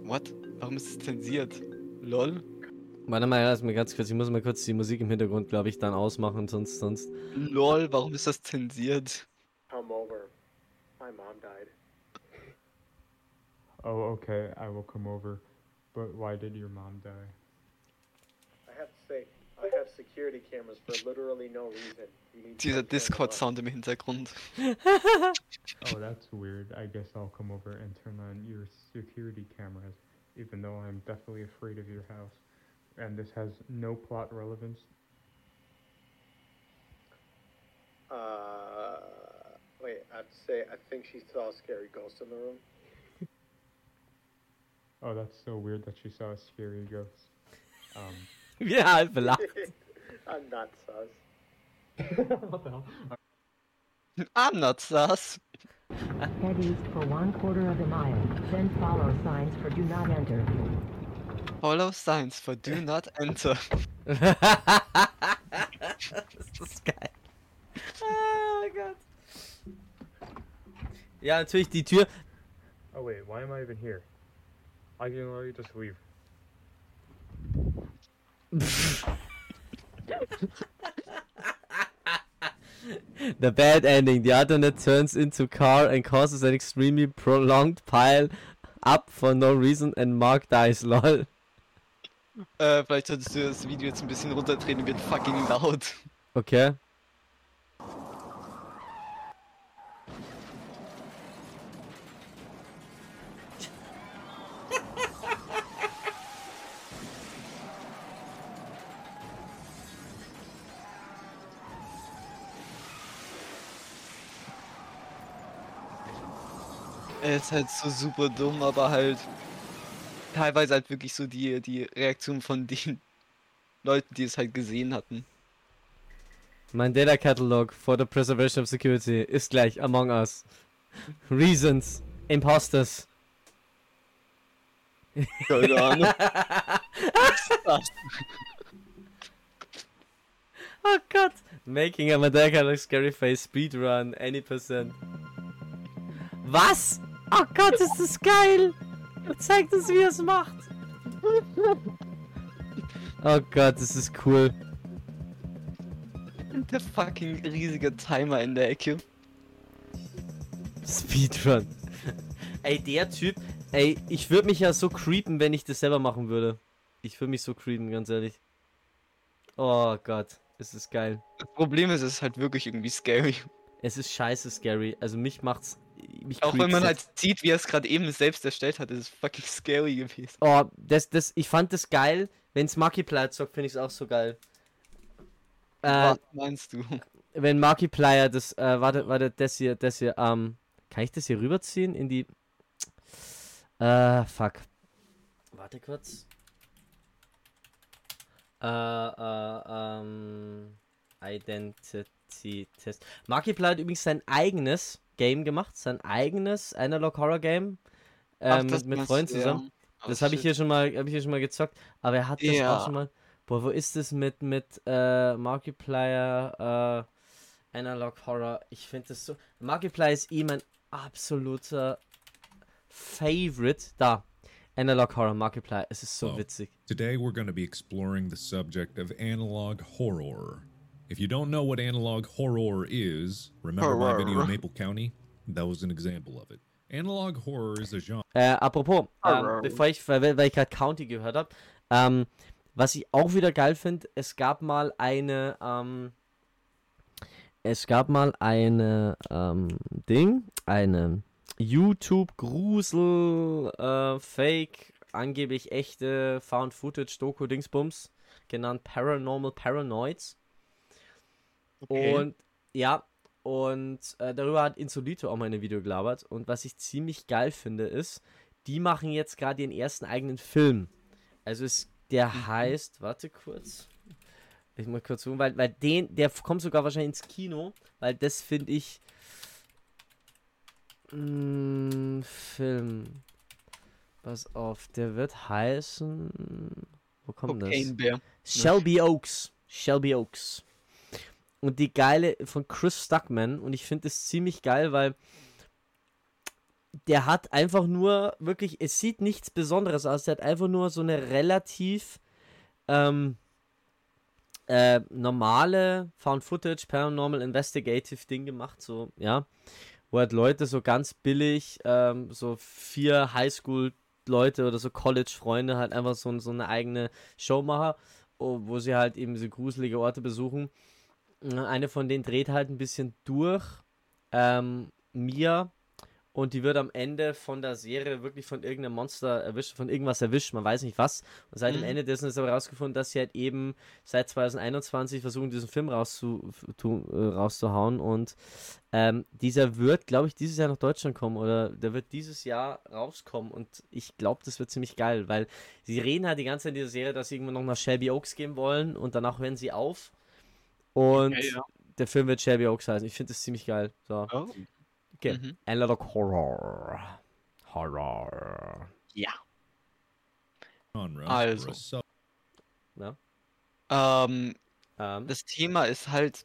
What? Warum ist es zensiert? Lol? Warte mal, lass mir ganz kurz. Ich muss mal kurz die Musik im Hintergrund, glaube ich, dann ausmachen, sonst, sonst. Lol, warum ist das zensiert? Oh, okay, I will come over. But why did your mom die? I have to say, I have security cameras for literally no reason. You need to Dieser turn them on. Discord-Sound im Hintergrund. Oh, that's weird. I guess I'll come over and turn on your security cameras, even though I'm definitely afraid of your house. And this has no plot relevance. Uh, wait, I have to say, I think she saw a scary ghost in the room. Oh, that's so weird that she saw a scary ghost. Um, Ja, halb belacht. I'm not sus. what the hell? I'm not sus. Head east for one quarter of a mile, then follow signs for do not enter. Follow signs for do not enter. das ist geil. Oh Gott. Ja, natürlich die Tür. Oh wait, why am I even here? I can literally just leave. The bad ending. The alternate turns into car and causes an extremely prolonged pile up for no reason and Mark dies, lol. Äh, vielleicht solltest du das Video jetzt ein bisschen runterdrehen, wird fucking laut. Okay. Er ist halt so super dumm, aber halt teilweise halt wirklich so die, die Reaktion von den Leuten, die es halt gesehen hatten. Mein Data Catalog for the Preservation of Security ist gleich Among Us. Reasons. Imposters. Keine Ahnung. Oh Gott. Making a Data Catalog Scary Face Speedrun. Any percent. Was? Oh Gott, ist das geil. Er zeigt uns, wie er es macht. Oh Gott, das ist cool. Der fucking riesige Timer in der Ecke. Speedrun. Ey, der Typ, ey, ich würde mich ja so creepen, wenn ich das selber machen würde. Ich würde mich so creepen, ganz ehrlich. Oh Gott, es ist geil. Das Problem ist, es ist halt wirklich irgendwie scary. Es ist scheiße scary. Also mich macht's. Mich Auch wenn man halt sieht, wie er es gerade eben selbst erstellt hat, ist es fucking scary gewesen. Oh, das, das, ich fand das geil. Wenn's Markiplier zockt, finde ich es auch so geil. Äh, Was meinst du? wenn Markiplier das, äh, warte, warte, das hier, das hier, ähm, kann ich das hier rüberziehen in die, äh, fuck. Warte kurz. Äh, äh, ähm, Identity Test. Markiplier hat übrigens sein eigenes Game gemacht, sein eigenes Analog Horror Game, äh, Ach, mit, das Freunden du, ja. zusammen. Oh, Das habe ich hier schon mal, habe ich hier schon mal gezockt. Aber er hat das Ja. auch schon mal. Boah, wo ist das mit mit äh, Markiplier äh, Analog Horror? Ich finde das so. Markiplier ist eh mein absoluter Favorite. Da. Analog Horror Markiplier. Es ist so Oh. witzig. Today we're going to be exploring the subject of analog horror. If you don't know what analog horror is, remember my video Horror. Maple County? That was an example of it. Analog horror is a genre Äh, apropos, ähm, Horror. bevor ich, weil, weil ich gerade County gehört habe, ähm, was ich auch wieder geil finde, es gab mal eine, ähm, es gab mal eine, ähm, Ding, eine YouTube-Grusel, äh, Fake, angeblich echte Found-Footage-Doku-Dingsbums, genannt Paranormal Paranoids. Okay. Und ja, und äh, darüber hat Insolito auch mal in einem Video gelabert. Und was ich ziemlich geil finde, ist, die machen jetzt gerade ihren ersten eigenen Film. Also es, der heißt, warte kurz. Ich muss kurz suchen, weil, weil den, der kommt sogar wahrscheinlich ins Kino, weil das finde ich. Mh, Film. Pass auf, der wird heißen. Wo kommt das? Cocaine Bear. Shelby Oaks. Shelby Oaks. Und die geile von Chris Stuckman. Und ich finde es ziemlich geil, weil der hat einfach nur wirklich, es sieht nichts Besonderes aus. Der hat einfach nur so eine relativ ähm, äh, normale Found Footage, Paranormal Investigative Ding gemacht. So, ja. Wo halt Leute so ganz billig, ähm, so vier Highschool Leute oder so College-Freunde halt einfach so, so eine eigene Show machen, oh, wo sie halt eben so gruselige Orte besuchen. Eine von denen dreht halt ein bisschen durch. Ähm, Mia. Und die wird am Ende von der Serie wirklich von irgendeinem Monster erwischt, von irgendwas erwischt, man weiß nicht was. Und seit dem Mhm. Ende dessen ist aber rausgefunden, dass sie halt eben seit 2021 versuchen, diesen Film rauszu, tu, äh, rauszuhauen. Und ähm, dieser wird, glaube ich, dieses Jahr nach Deutschland kommen oder der wird dieses Jahr rauskommen. Und ich glaube, das wird ziemlich geil, weil sie reden halt die ganze Zeit in dieser Serie, dass sie irgendwann noch nach Shelby Oaks gehen wollen und danach hören sie auf. Und Okay, ja. der Film wird Shelby Oaks heißen. Ich finde das ziemlich geil. So. Oh. Okay. Mhm. Analog Horror. Horror. Ja. Also. or a sub Ja. Ähm, Ähm, das Thema ist halt,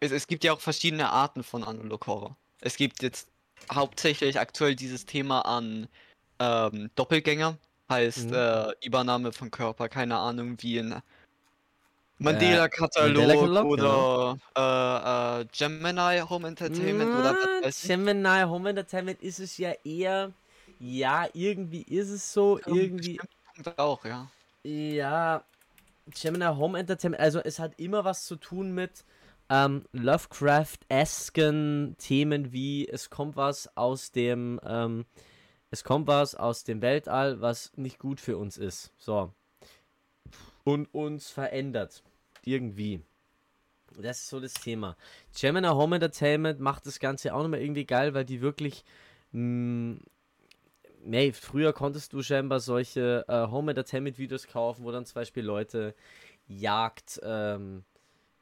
es, es gibt ja auch verschiedene Arten von Analog Horror. Es gibt jetzt hauptsächlich aktuell dieses Thema an ähm, Doppelgänger, heißt Mhm. äh, Übernahme von Körper, keine Ahnung, wie in Mandela-Katalog, Mandela-Katalog oder äh, äh, Gemini Home Entertainment oder Na, was weiß ich. Gemini Home Entertainment ist es ja eher. Ja, irgendwie ist es so, Zum irgendwie. auch, ja. Ja, Gemini Home Entertainment, also es hat immer was zu tun mit ähm, Lovecraft-esken Themen wie es kommt was aus dem, ähm, es kommt was aus dem Weltall, was nicht gut für uns ist. So. Und uns verändert. Irgendwie. Das ist so das Thema. Gemini Home Entertainment macht das Ganze auch nochmal irgendwie geil, weil die wirklich. Mh, nee, früher konntest du scheinbar solche äh, Home Entertainment Videos kaufen, wo dann zum Beispiel Leute Jagd, ähm,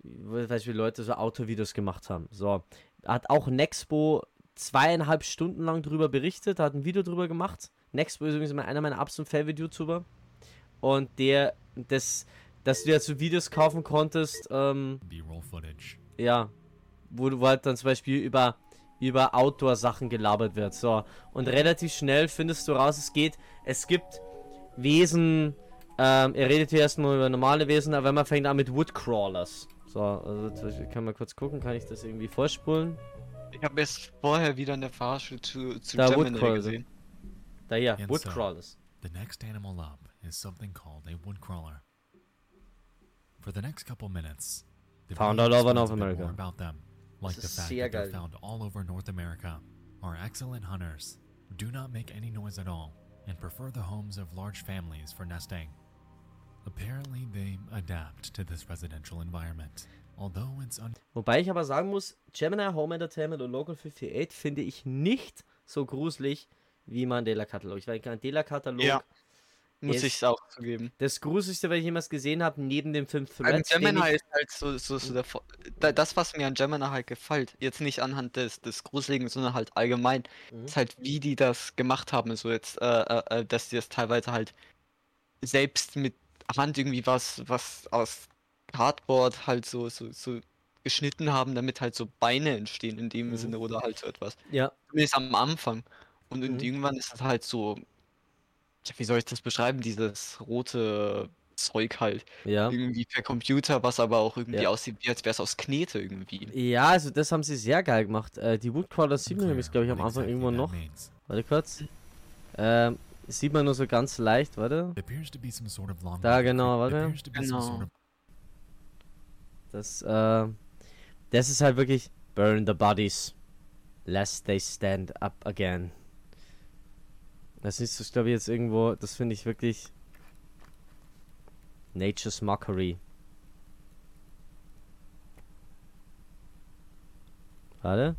wo zum Beispiel Leute so Autovideos gemacht haben. So. Hat auch Nexpo zweieinhalb Stunden lang drüber berichtet, hat ein Video drüber gemacht. Nexpo ist übrigens einer meiner absoluten Favorite-YouTuber. Und der, das, dass du ja so Videos kaufen konntest, ähm, B-roll footage. ja, wo du halt dann zum Beispiel über, über Outdoor-Sachen gelabert wird. So. Und relativ schnell findest du raus, es geht, es gibt Wesen, ähm, er redet hier erstmal über normale Wesen, aber man fängt an mit Woodcrawlers. So, also zum Beispiel kann man kurz gucken, kann ich das irgendwie vorspulen? Ich habe jetzt vorher wieder eine Verarsche zu, zu Da Gemini gesehen. Da hier, And so, Woodcrawlers. The next animal up is something called a woodcrawler. For the next couple minutes, the Found video all over North a bit more America. about them, like the fact that they're found all over North America, are excellent hunters, do not make any noise at all, and prefer the homes of large families for nesting. Apparently, they adapt to this residential environment, although it's un- Wobei ich aber sagen muss, Gemini Home Entertainment und Local 58 finde ich nicht so gruselig wie Mandela Katalog. Weil Mandela Katalog Ja, Muss ich auch zugeben. das gruseligste, was ich jemals gesehen habe, neben dem Film An Threads. den Gemini ist halt so, so, so der, das, was mir an Gemini halt gefällt, jetzt nicht anhand des, des Gruseligen, sondern halt allgemein, Mhm. ist halt, wie die das gemacht haben, so jetzt, äh, äh, äh, dass die das teilweise halt selbst mit Hand irgendwie was, was aus Cardboard halt so, so, so geschnitten haben, damit halt so Beine entstehen in dem Mhm. Sinne oder halt so etwas. Ja. Zumindest am Anfang. Und Mhm. irgendwann ist es halt so, wie soll ich das beschreiben, dieses rote Zeug halt. Ja. Irgendwie per Computer, was aber auch irgendwie Ja. aussieht, wie als wäre es aus Knete irgendwie. Ja, also das haben sie sehr geil gemacht. Äh, die Woodcrawlers sieht man nämlich, glaube ich, am Anfang exactly irgendwo that noch. means. Warte kurz. Ähm, sieht man nur so ganz leicht, warte. Sort of Da genau, warte. sort Genau. of Das, äh, das ist halt wirklich Burn the bodies, lest they stand up again. Das ist, ich glaube jetzt irgendwo, das finde ich wirklich Nature's Mockery. Warte.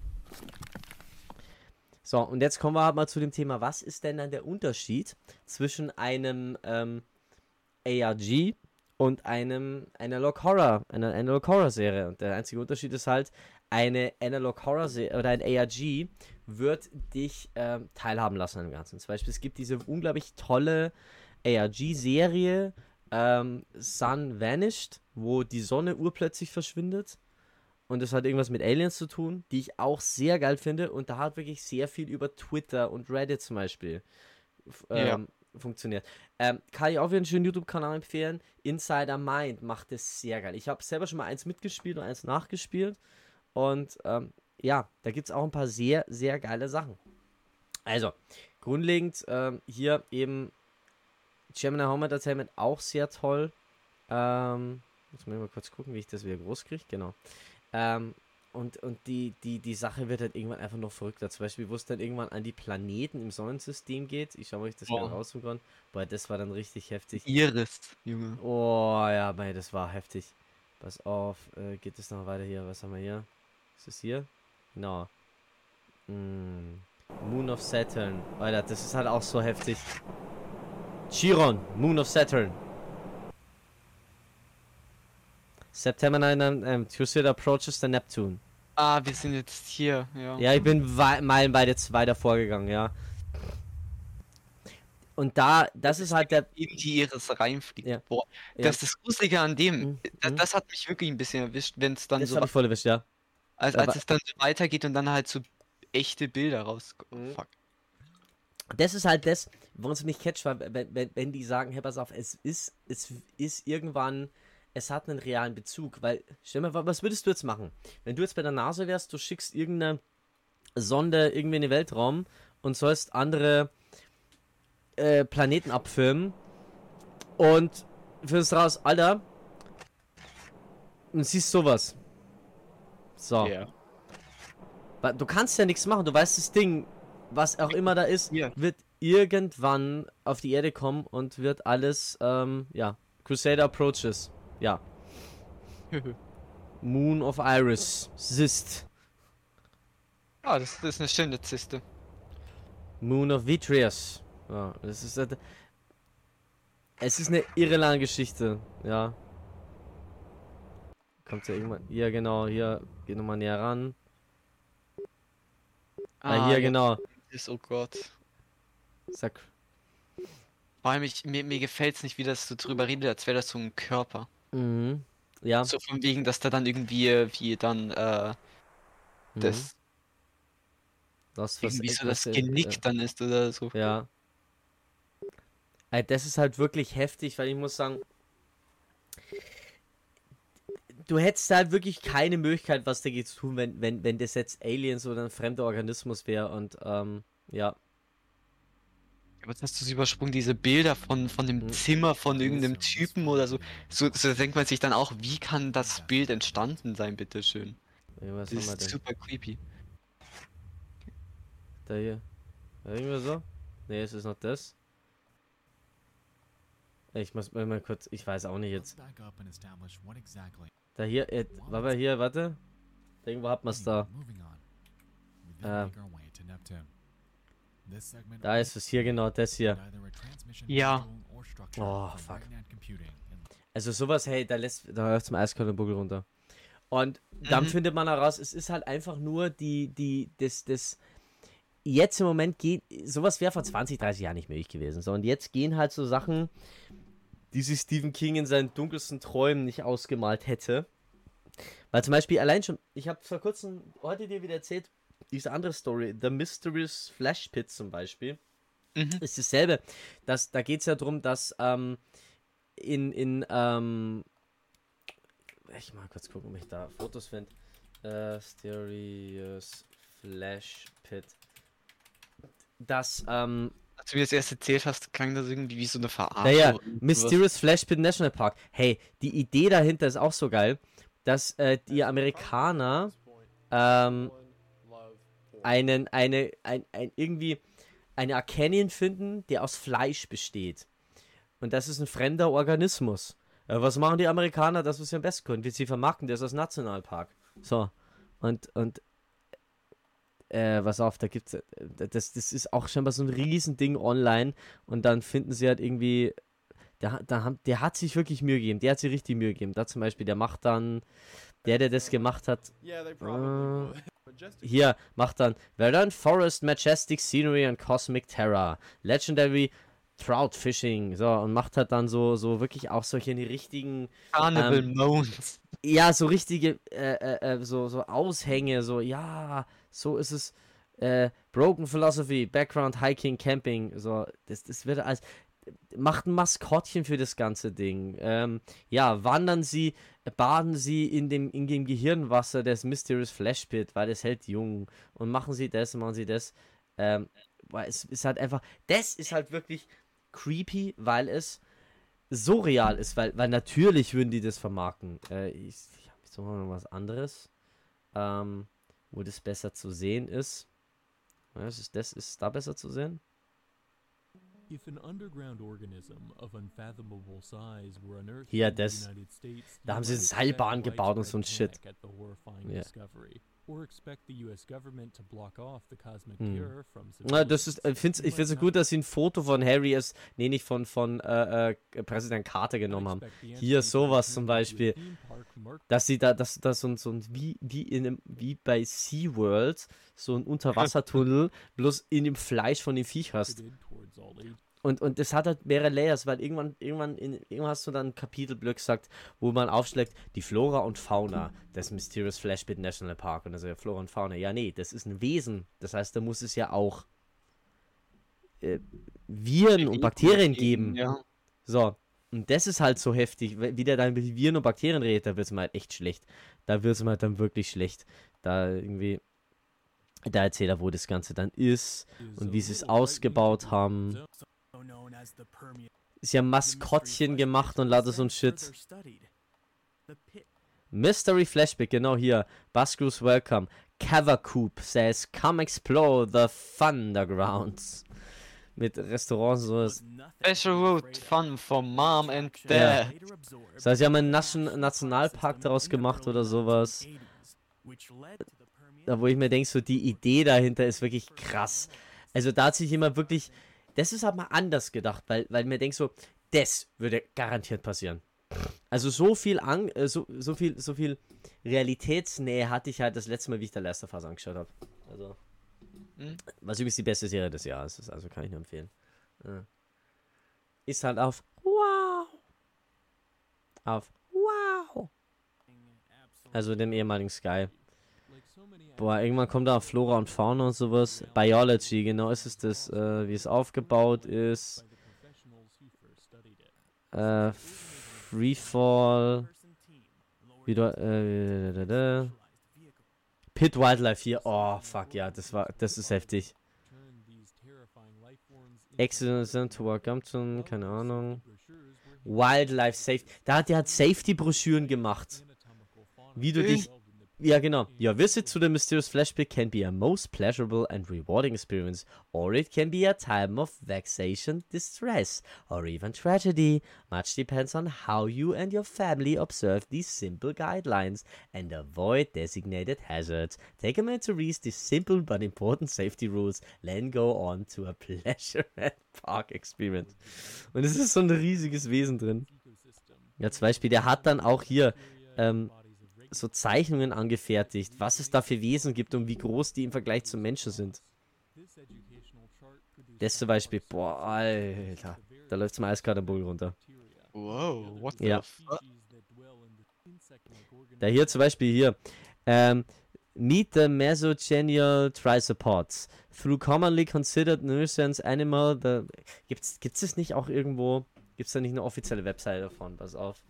So, und jetzt kommen wir halt mal zu dem Thema, was ist denn dann der Unterschied zwischen einem ähm, ARG und einem Analog Horror, einer Analog Horror Serie. Und der einzige Unterschied ist halt, eine Analog Horror Serie oder ein ARG wird dich ähm, teilhaben lassen an dem Ganzen. Zum Beispiel, es gibt diese unglaublich tolle ARG-Serie ähm, Sun Vanished, wo die Sonne urplötzlich verschwindet. Und das hat irgendwas mit Aliens zu tun, die ich auch sehr geil finde. Und da hat wirklich sehr viel über Twitter und Reddit zum Beispiel f- Ja. ähm, funktioniert. Ähm, kann ich auch wieder einen schönen YouTube-Kanal empfehlen. Insider Mind macht es sehr geil. Ich habe selber schon mal eins mitgespielt und eins nachgespielt. Und ähm, ja, da gibt es auch ein paar sehr, sehr geile Sachen. Also, grundlegend ähm, hier eben Gemini Home Entertainment auch sehr toll. Ähm, muss man mal kurz gucken, wie ich das wieder groß kriege. Genau. Ähm, und und die, die, die Sache wird halt irgendwann einfach noch verrückter. Zum Beispiel, wo es dann irgendwann an die Planeten im Sonnensystem geht. Ich schaue mal, ob ich das Boah. gerade raussuchen kann. Boah, das war dann richtig heftig. Iris, Junge. Oh, ja, mei, das war heftig. Pass auf, äh, geht es noch weiter hier? Was haben wir hier? Ist das hier? Genau. Mm, Moon of Saturn. Alter, das ist halt auch so heftig. Chiron, Moon of Saturn. September 9, ähm, Tuesday approaches the Neptune. Ah, wir sind jetzt hier, ja. Ja, ich bin wei- meilenweit jetzt weiter vorgegangen, ja. Und da, das ist halt der. In die Iris reinfliegt. Ja. Boah, Ja. das ist das Gruselige an dem. Mhm. Das, Mhm. das hat mich wirklich ein bisschen erwischt, wenn es dann Das so, ich voll erwischt, ja. Als, als es dann so weitergeht und dann halt so echte Bilder rauskommen. Mhm. Fuck. das ist halt das, woran es mich catcht, weil wenn, wenn, wenn die sagen, hey, pass auf, es ist, es ist irgendwann, es hat einen realen Bezug, weil, stell mal, was würdest du jetzt machen? Wenn du jetzt bei der NASA wärst, du schickst irgendeine Sonde irgendwie in den Weltraum und sollst andere äh, Planeten abfilmen und findest raus, Alter, und siehst sowas. So. Weil Du kannst ja nichts machen, du weißt, das Ding, was auch immer da ist, wird irgendwann auf die Erde kommen und wird alles, ähm, ja, Crusader Approaches, ja. Moon of Iris, Sist, Ah, das, das ist eine schöne Ziste. Moon of Vitreous, ja, das ist, halt- es ist eine irre lange Geschichte, ja. Kommt ja irgendwann, ja genau, hier, geh nochmal näher ran. Ah, hier, ja, genau. Ist, oh Gott. Sag, Vor allem, ich, mir, mir gefällt es nicht, wie das so drüber redet, als wäre das so ein Körper. mhm. Ja. So von wegen, dass da dann irgendwie, wie dann, äh, das, Das, irgendwie so das was- Genick ja. dann ist oder so. Ja. Das ist halt wirklich heftig, weil ich muss sagen, du hättest halt wirklich keine Möglichkeit, was dagegen zu tun, wenn, wenn, wenn das jetzt Aliens oder ein fremder Organismus wäre und ähm, ja. Aber jetzt hast du es übersprungen, diese Bilder von, von dem Zimmer von irgendeinem Typen oder so. so. So denkt man sich dann auch, wie kann das Bild entstanden sein, bitteschön. Was Das ist denn? super creepy. Da hier. Irgendwie so? Ne, es ist noch das. Ich muss mal mal kurz, ich weiß auch nicht jetzt. Da hier, äh, warte hier, warte. Irgendwo hat man es da. Äh, da ist es hier genau, das hier. Ja. Oh, from fuck. Also sowas, hey, da lässt, da läuft zum eiskalten Buckel runter. Und dann Mhm. findet man heraus, es ist halt einfach nur die, die, das, das, jetzt im Moment geht, sowas wäre vor 20, 30 Jahren nicht möglich gewesen. So, und jetzt gehen halt so Sachen, die sich Stephen King in seinen dunkelsten Träumen nicht ausgemalt hätte. Weil zum Beispiel allein schon, ich habe vor kurzem heute dir wieder erzählt, diese andere Story, The Mysterious Flash Pit zum Beispiel, Mhm. ist dasselbe. Das, da geht es ja darum, dass ähm, in, in ähm, ich mal kurz gucken, ob ich da Fotos finde. Äh, Mysterious Flash Pit. Das, ähm, Als du mir das erst erzählt hast, klang das irgendwie wie so eine Verarsche. naja. Mysterious Flash Pit National Park. Hey, die Idee dahinter ist auch so geil, dass äh, die Amerikaner ähm, einen, eine, ein, ein, irgendwie eine Arcanien finden, der aus Fleisch besteht. Und das ist ein fremder Organismus. Äh, was machen die Amerikaner? Das, was sie am besten können. Sie vermarkten das als Nationalpark. So. Und, und äh, was auf, da gibt's, äh, das, das ist auch scheinbar so ein Riesending online und dann finden sie halt irgendwie, der, da haben, der hat sich wirklich Mühe gegeben, der hat sich richtig Mühe gegeben. Da zum Beispiel, der macht dann, der, der das gemacht hat, äh, hier, macht dann Verdant Forest, Majestic Scenery and Cosmic Terror, Legendary Trout Fishing, so, und macht halt dann so, so wirklich auch solche richtigen, Carnival ähm, Moans. ja, so richtige, äh, äh, äh, so, so Aushänge, so, ja, so ist es, äh, Broken Philosophy, Background, Hiking, Camping, so, das, das wird als, macht ein Maskottchen für das ganze Ding, ähm, ja, wandern sie, baden sie in dem, in dem Gehirnwasser des Mysterious Flash Pit, weil es hält jung, und machen sie das, machen sie das, ähm, weil es ist halt einfach, das ist halt wirklich creepy, weil es so real ist, weil, weil natürlich würden die das vermarkten. Äh, ich ich habe jetzt noch was anderes, ähm, wo das besser zu sehen ist. Was ist das? Ist da besser zu sehen? If an underground organism of unfathomable size were unearthed Hier, in the das. Da haben sie eine might expect Seilbahn gebaut und so ein Shit. panic at the horrifying Ja. discovery, or expect the US government to block off the cosmic Hm. das ist, civilians. ich finde es might gut, dass sie ein Foto von Harry ist, nee, nicht von, von äh, äh, Präsident Carter genommen haben. Hier sowas zum Beispiel, dass sie da, dass da so ein, so ein wie, wie, in einem, wie bei SeaWorld, so ein Unterwassertunnel, bloß in dem Fleisch von dem Viech hast. Und, und das hat halt mehrere Layers, weil irgendwann, irgendwann, in, irgendwann hast du dann ein Kapitelblöck gesagt, wo man aufschlägt, die Flora und Fauna des Mysterious Flashpit National Park. Und dann so, ja, Flora und Fauna, ja, nee, das ist ein Wesen. Das heißt, da muss es ja auch äh, Viren und Bakterien geben. Ja. So. Und das ist halt so heftig, wie der dann mit Viren und Bakterien redet, da wird es mir halt echt schlecht. Da wird es mir halt dann wirklich schlecht. Da irgendwie, da erzählt er, wo das Ganze dann ist und wie sie es ausgebaut haben. Ist ja Maskottchen gemacht und lauter so ein Shit. Mystery Flashback, genau hier. Bascrews Welcome. Cavacoop says, come explore the Thundergrounds. Mit Restaurants und so. Special Road Fun for Mom and Ja. Dad. Das heißt, sie haben einen Nation Nationalpark daraus gemacht oder sowas. Da wo ich mir denke, so die Idee dahinter ist wirklich krass. Also da hat sich jemand wirklich, das ist aber anders gedacht, weil, weil mir denkt so, das würde garantiert passieren. Also so viel, Ang äh, so, so viel, so viel Realitätsnähe hatte ich halt das letzte Mal, wie ich der Last of Us angeschaut habe. Also, Hm? was übrigens die beste Serie des Jahres ist, also kann ich nur empfehlen. Ja. Ist halt auf Wow. Auf Wow. Also dem ehemaligen Sky. Boah, irgendwann kommt da Flora und Fauna und sowas. Biology, genau ist es das, äh, wie es aufgebaut ist. Äh, Freefall. Wieder, äh. Pit Wildlife hier. Oh, fuck, ja, das war, das ist heftig. Excellent to Workampton, keine Ahnung. Wildlife Safety. Da hat er hat Safety-Broschüren gemacht. Wie du dich. Ja, genau. Your visit to the mysterious flashback can be a most pleasurable and rewarding experience, or it can be a time of vexation, distress, or even tragedy. Much depends on how you and your family observe these simple guidelines and avoid designated hazards. Take a minute to read these simple but important safety rules, then go on to a pleasure and park experience. Und es ist so ein riesiges Wesen drin. Ja, zum Beispiel, der hat dann auch hier ähm, so Zeichnungen angefertigt, was es da für Wesen gibt und wie groß die im Vergleich zum Menschen sind. Das zum Beispiel, boah, Alter, da läuft zum eiskalt am Bull runter. Wow, what Ja. the fuck? Da hier zum Beispiel hier, ähm, Meet the Mesogenial Trisopods. Through commonly considered nuisance animal, the... Gibt's, gibt's es nicht auch irgendwo, gibt's da nicht eine offizielle Webseite davon? Pass auf.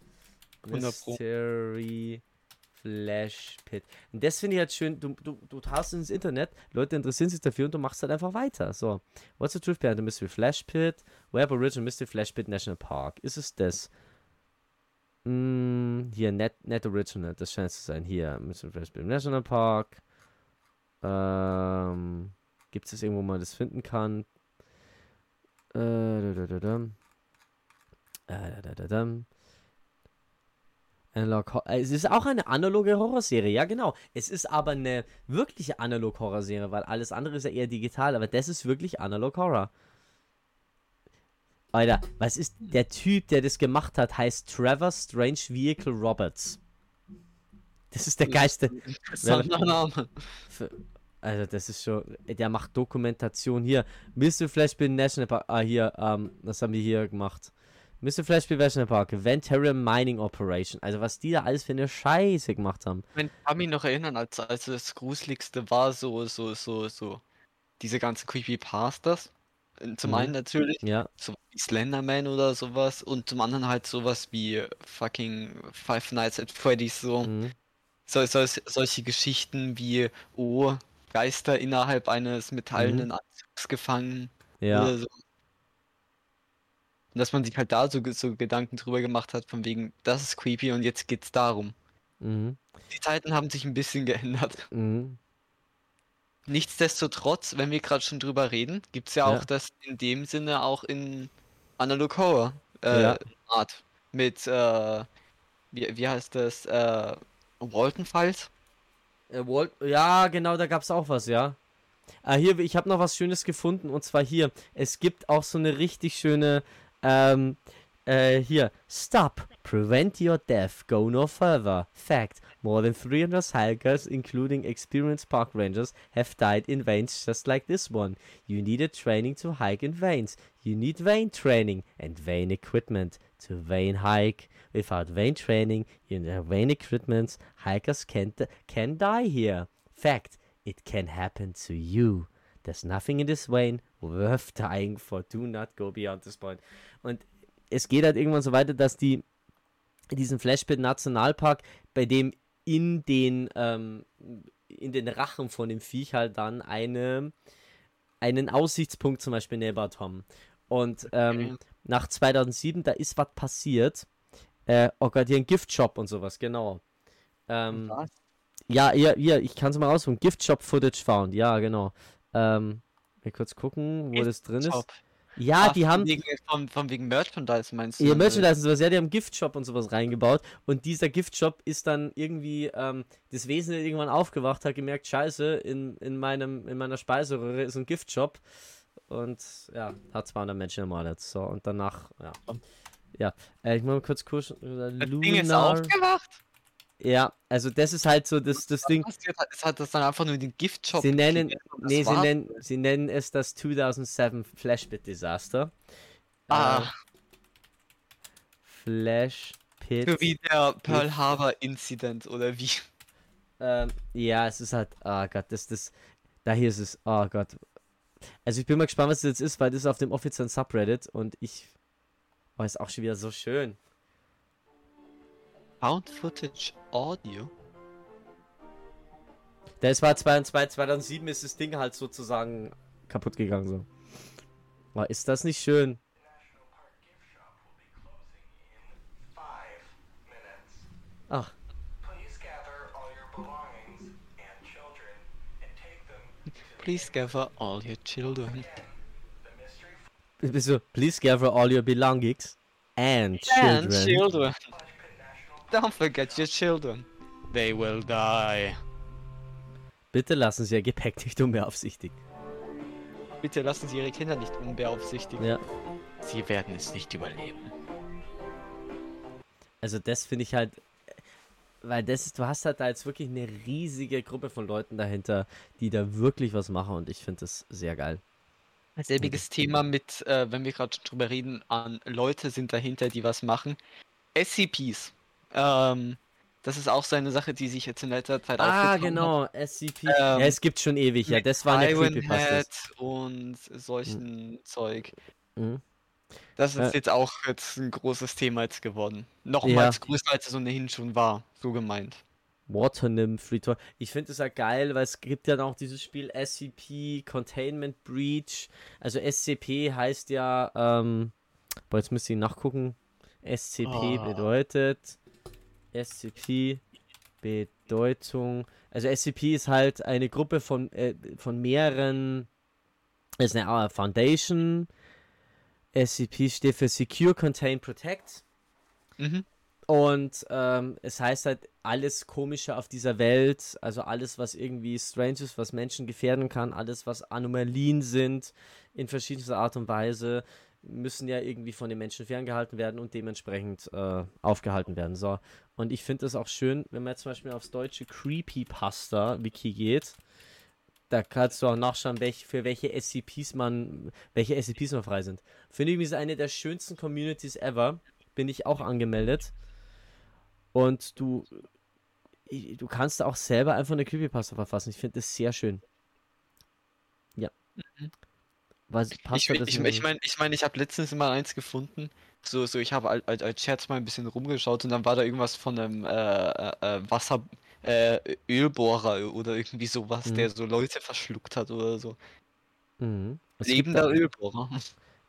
100 Pro. Mystery Flash Pit. Und das finde ich halt schön, du, du, du tauchst ins Internet, Leute interessieren sich dafür und du machst halt einfach weiter. So, what's the truth behind the Mystery Flash Pit? Web Original Mystery Flash Pit National Park. Ist es das? Mm, hier, Net, Net Original, das scheint zu sein. Hier, Mystery Flash Pit National Park. Ähm, gibt es irgendwo, wo man das finden kann? Äh, da, da, da, da. Äh, da, da, da. Analog äh, es ist auch eine analoge Horrorserie, ja genau. Es ist aber eine wirkliche analog Horrorserie, weil alles andere ist ja eher digital, aber das ist wirklich analog Horror. Alter, was ist der Typ, der das gemacht hat, heißt Trevor Strange Vehicle Roberts. Das ist der geilste. Name. Also, das ist schon. Der macht Dokumentation hier. Mr. Flashbill National Park. Ah, hier, ähm, was haben wir hier gemacht? Mr. Flashbill National Park. Ventarium Mining Operation. Also, was die da alles für eine Scheiße gemacht haben. Ich kann mich noch erinnern, als, als das Gruseligste war so, so, so, so, diese ganzen Creepypastas. Äh, Zum Mhm. einen natürlich, Ja. so wie Slenderman oder sowas und zum anderen halt sowas wie fucking Five Nights at Freddy's so. Mhm. So, so, solche Geschichten wie, oh, Geister innerhalb eines metallenen Anzugs gefangen Mhm. Ja. oder so. Und dass man sich halt da so, so Gedanken drüber gemacht hat, von wegen, das ist creepy und jetzt geht's darum. Mhm. Die Zeiten haben sich ein bisschen geändert. Mhm. Nichtsdestotrotz, wenn wir gerade schon drüber reden, gibt es ja Ja. auch das in dem Sinne auch in Analog Horror äh, Ja. Art. Mit, äh, wie, wie heißt das, äh, Walton Files? Äh, Walt, ja, genau, da gab es auch was, ja. Ah, hier, ich habe noch was Schönes gefunden und zwar hier. Es gibt auch so eine richtig schöne, Um, uh, ähm, äh, hier. Stop. Prevent your death. Go no further. Fact. More than 300 hikers, including experienced park rangers, have died in veins just like this one. You needed training to hike in veins. You need vein training and vein equipment to vein hike. Without vein training and vein equipment, hikers can, can die here. Fact. It can happen to you. There's nothing in this vein worth dying for. Do not go beyond this point. Und es geht halt irgendwann so weiter, dass die diesen Flashpit Nationalpark, bei dem in den ähm, in den Rachen von dem Viech halt dann eine einen Aussichtspunkt zum Beispiel neighbort haben. Und ähm, nach 2007, da ist was passiert. Äh, oh Gott, hier ein Giftshop und sowas, genau. Ähm, Was? ja, ja, hier, ich kann es mal rausholen. Giftshop Footage found, ja, genau. Ähm, mal kurz gucken, wo das drin ist. Giftshop. Ja, Ah, die haben. Wegen, von, von wegen Merchandise meinst du? Äh, Merchandise und sowas, ja, die haben Giftshop und sowas reingebaut. Und dieser Giftshop ist dann irgendwie, ähm, das Wesen ist irgendwann aufgewacht, hat gemerkt, scheiße, in, in, meinem, in meiner Speiseröhre ist ein Giftshop. Und ja, hat 200 Menschen ermordet. So, und danach, ja. Ja, äh, ich muss mal kurz kurz. Äh, Das Ding ist aufgewacht? Ja, also das ist halt so das, das Ding. Hat, es hat das dann einfach nur den Giftshop. Sie nennen, nee, sie nennen, sie nennen es das 2007 Flashpit Disaster. Ah. Äh, Flashpit. So wie der Pearl Harbor Incident oder wie? Ähm, ja, es ist halt, oh Gott, das, das, da hier ist es, oh Gott. Also ich bin mal gespannt, was das jetzt ist, weil das ist auf dem offiziellen Subreddit und ich, oh, ist auch schon wieder so schön. Found Footage Audio? Das war 2002, 2007 ist das Ding halt sozusagen kaputt gegangen so. Oh, ist das nicht schön? Ach. Please gather all your children. Bist du, please gather all your belongings and children. And children. Don't forget your children. They will die. Bitte lassen Sie Ihr Gepäck nicht unbeaufsichtigt. Bitte lassen Sie Ihre Kinder nicht unbeaufsichtigt. Ja. Sie werden es nicht überleben. Also das finde ich halt, weil das ist, du hast halt da jetzt wirklich eine riesige Gruppe von Leuten dahinter, die da wirklich was machen und ich finde das sehr geil. Selbiges Thema mit, äh, wenn wir gerade drüber reden, an Leute sind dahinter, die was machen. SCPs. Ähm, das ist auch so eine Sache, die sich jetzt in letzter Zeit Ah, genau, hat. SCP. Ähm, ja, es gibt schon ewig, ja, das war eine Iron Creepypasta. Head und solchen Zeug. Mhm. Das ist Äh, jetzt auch jetzt ein großes Thema jetzt geworden. Nochmals größer, als es ohnehin schon war, so gemeint. Waternymph Return. Ich finde es ja geil, weil es gibt ja auch dieses Spiel SCP Containment Breach. Also SCP heißt ja, ähm, boah, jetzt müsste ich nachgucken. SCP Ah. bedeutet SCP Bedeutung. Also SCP ist halt eine Gruppe von, äh, von mehreren. ist eine Foundation. SCP steht für Secure, Contain, Protect. Mhm. Und ähm, es heißt halt, alles Komische auf dieser Welt, also alles, was irgendwie strange ist, was Menschen gefährden kann, alles, was Anomalien sind, in verschiedenster Art und Weise, müssen ja irgendwie von den Menschen ferngehalten werden und dementsprechend äh, aufgehalten werden. So. Und ich finde es auch schön, wenn man jetzt zum Beispiel aufs deutsche Creepypasta-Wiki geht, da kannst du auch nachschauen, welch, für welche SCPs man, welche SCPs noch frei sind. Finde ich, ist eine der schönsten Communities ever. Bin ich auch angemeldet. Und du, du kannst auch selber einfach eine Creepypasta verfassen. Ich finde das sehr schön. Ja. Was Ich, passt ich, ich, ich meine, ich, mein, ich habe letztens mal eins gefunden. So, so ich habe als, als, als Scherz mal ein bisschen rumgeschaut und dann war da irgendwas von einem äh, äh, äh, Wasser, äh, Ölbohrer oder irgendwie sowas, Mhm. der so Leute verschluckt hat oder so. Mhm. Lebender da- Ölbohrer.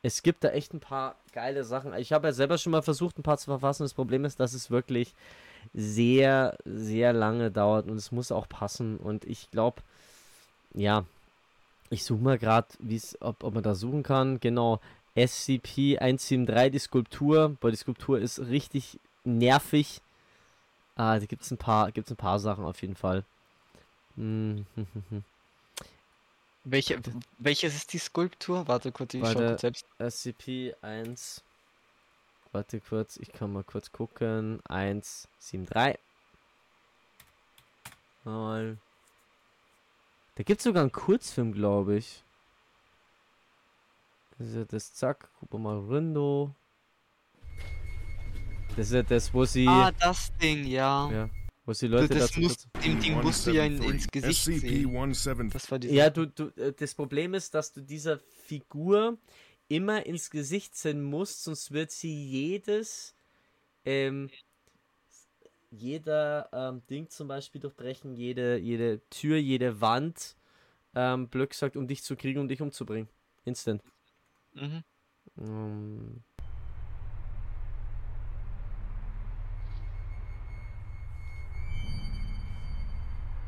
Es gibt da echt ein paar geile Sachen. Ich habe ja selber schon mal versucht, ein paar zu verfassen. Das Problem ist, dass es wirklich sehr, sehr lange dauert und es muss auch passen. Und ich glaube, ja, ich suche mal gerade, ob, ob man da suchen kann. Genau, SCP-173, die Skulptur. Boah, die Skulptur ist richtig nervig. Ah, da gibt es ein, paar- gibt's ein paar Sachen auf jeden Fall. Hm. Welche, welches ist die Skulptur? Warte kurz, ich schau Warte, kurz selbst. SCP-1. Warte kurz, ich kann mal kurz gucken. 173. Mal. Da gibt es sogar einen Kurzfilm, glaube ich. Das ist ja das, zack, guck mal, Rindo. Das ist ja das, wo sie. Ah, das Ding, ja. Ja. Wo es die Leute das dazu muss, dem Ding musst du ja in, ins Gesicht sehen. SCP-173. Das war Ja, du, du, äh, das Problem ist, dass du dieser Figur immer ins Gesicht sehen musst, sonst wird sie jedes, ähm, jeder ähm, Ding zum Beispiel durchbrechen, jede, jede Tür, jede Wand, ähm, blöd gesagt, um dich zu kriegen, um dich umzubringen. Instant. Mhm. Ähm,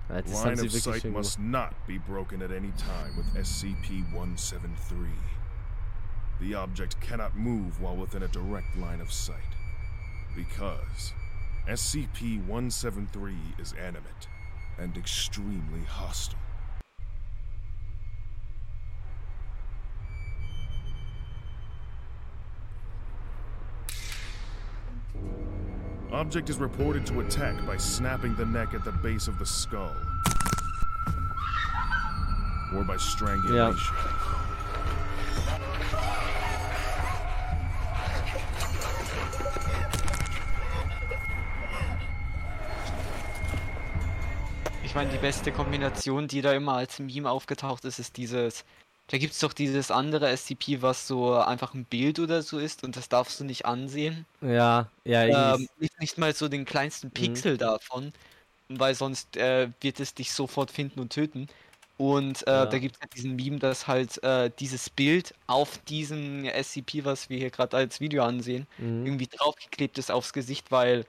Ja, das Line of sight must not be broken at any time with SCP-173. The object cannot move while within a direct line of sight. Because SCP-173 is animate and extremely hostile. Object is reported to attack by snapping the neck at the base of the skull. Or by strangulation. Meine, die beste Kombination, die da immer als Meme aufgetaucht ist, ist dieses. Da gibt es doch dieses andere SCP, was so einfach ein Bild oder so ist und das darfst du nicht ansehen. Ja, ja, Ähm, ich, nicht, nicht mal so den kleinsten Pixel davon, weil sonst äh, wird es dich sofort finden und töten. Und äh, Ja. da gibt es halt diesen Meme, dass halt äh, dieses Bild auf diesem SCP, was wir hier gerade als Video ansehen, Mhm. irgendwie draufgeklebt ist aufs Gesicht, weil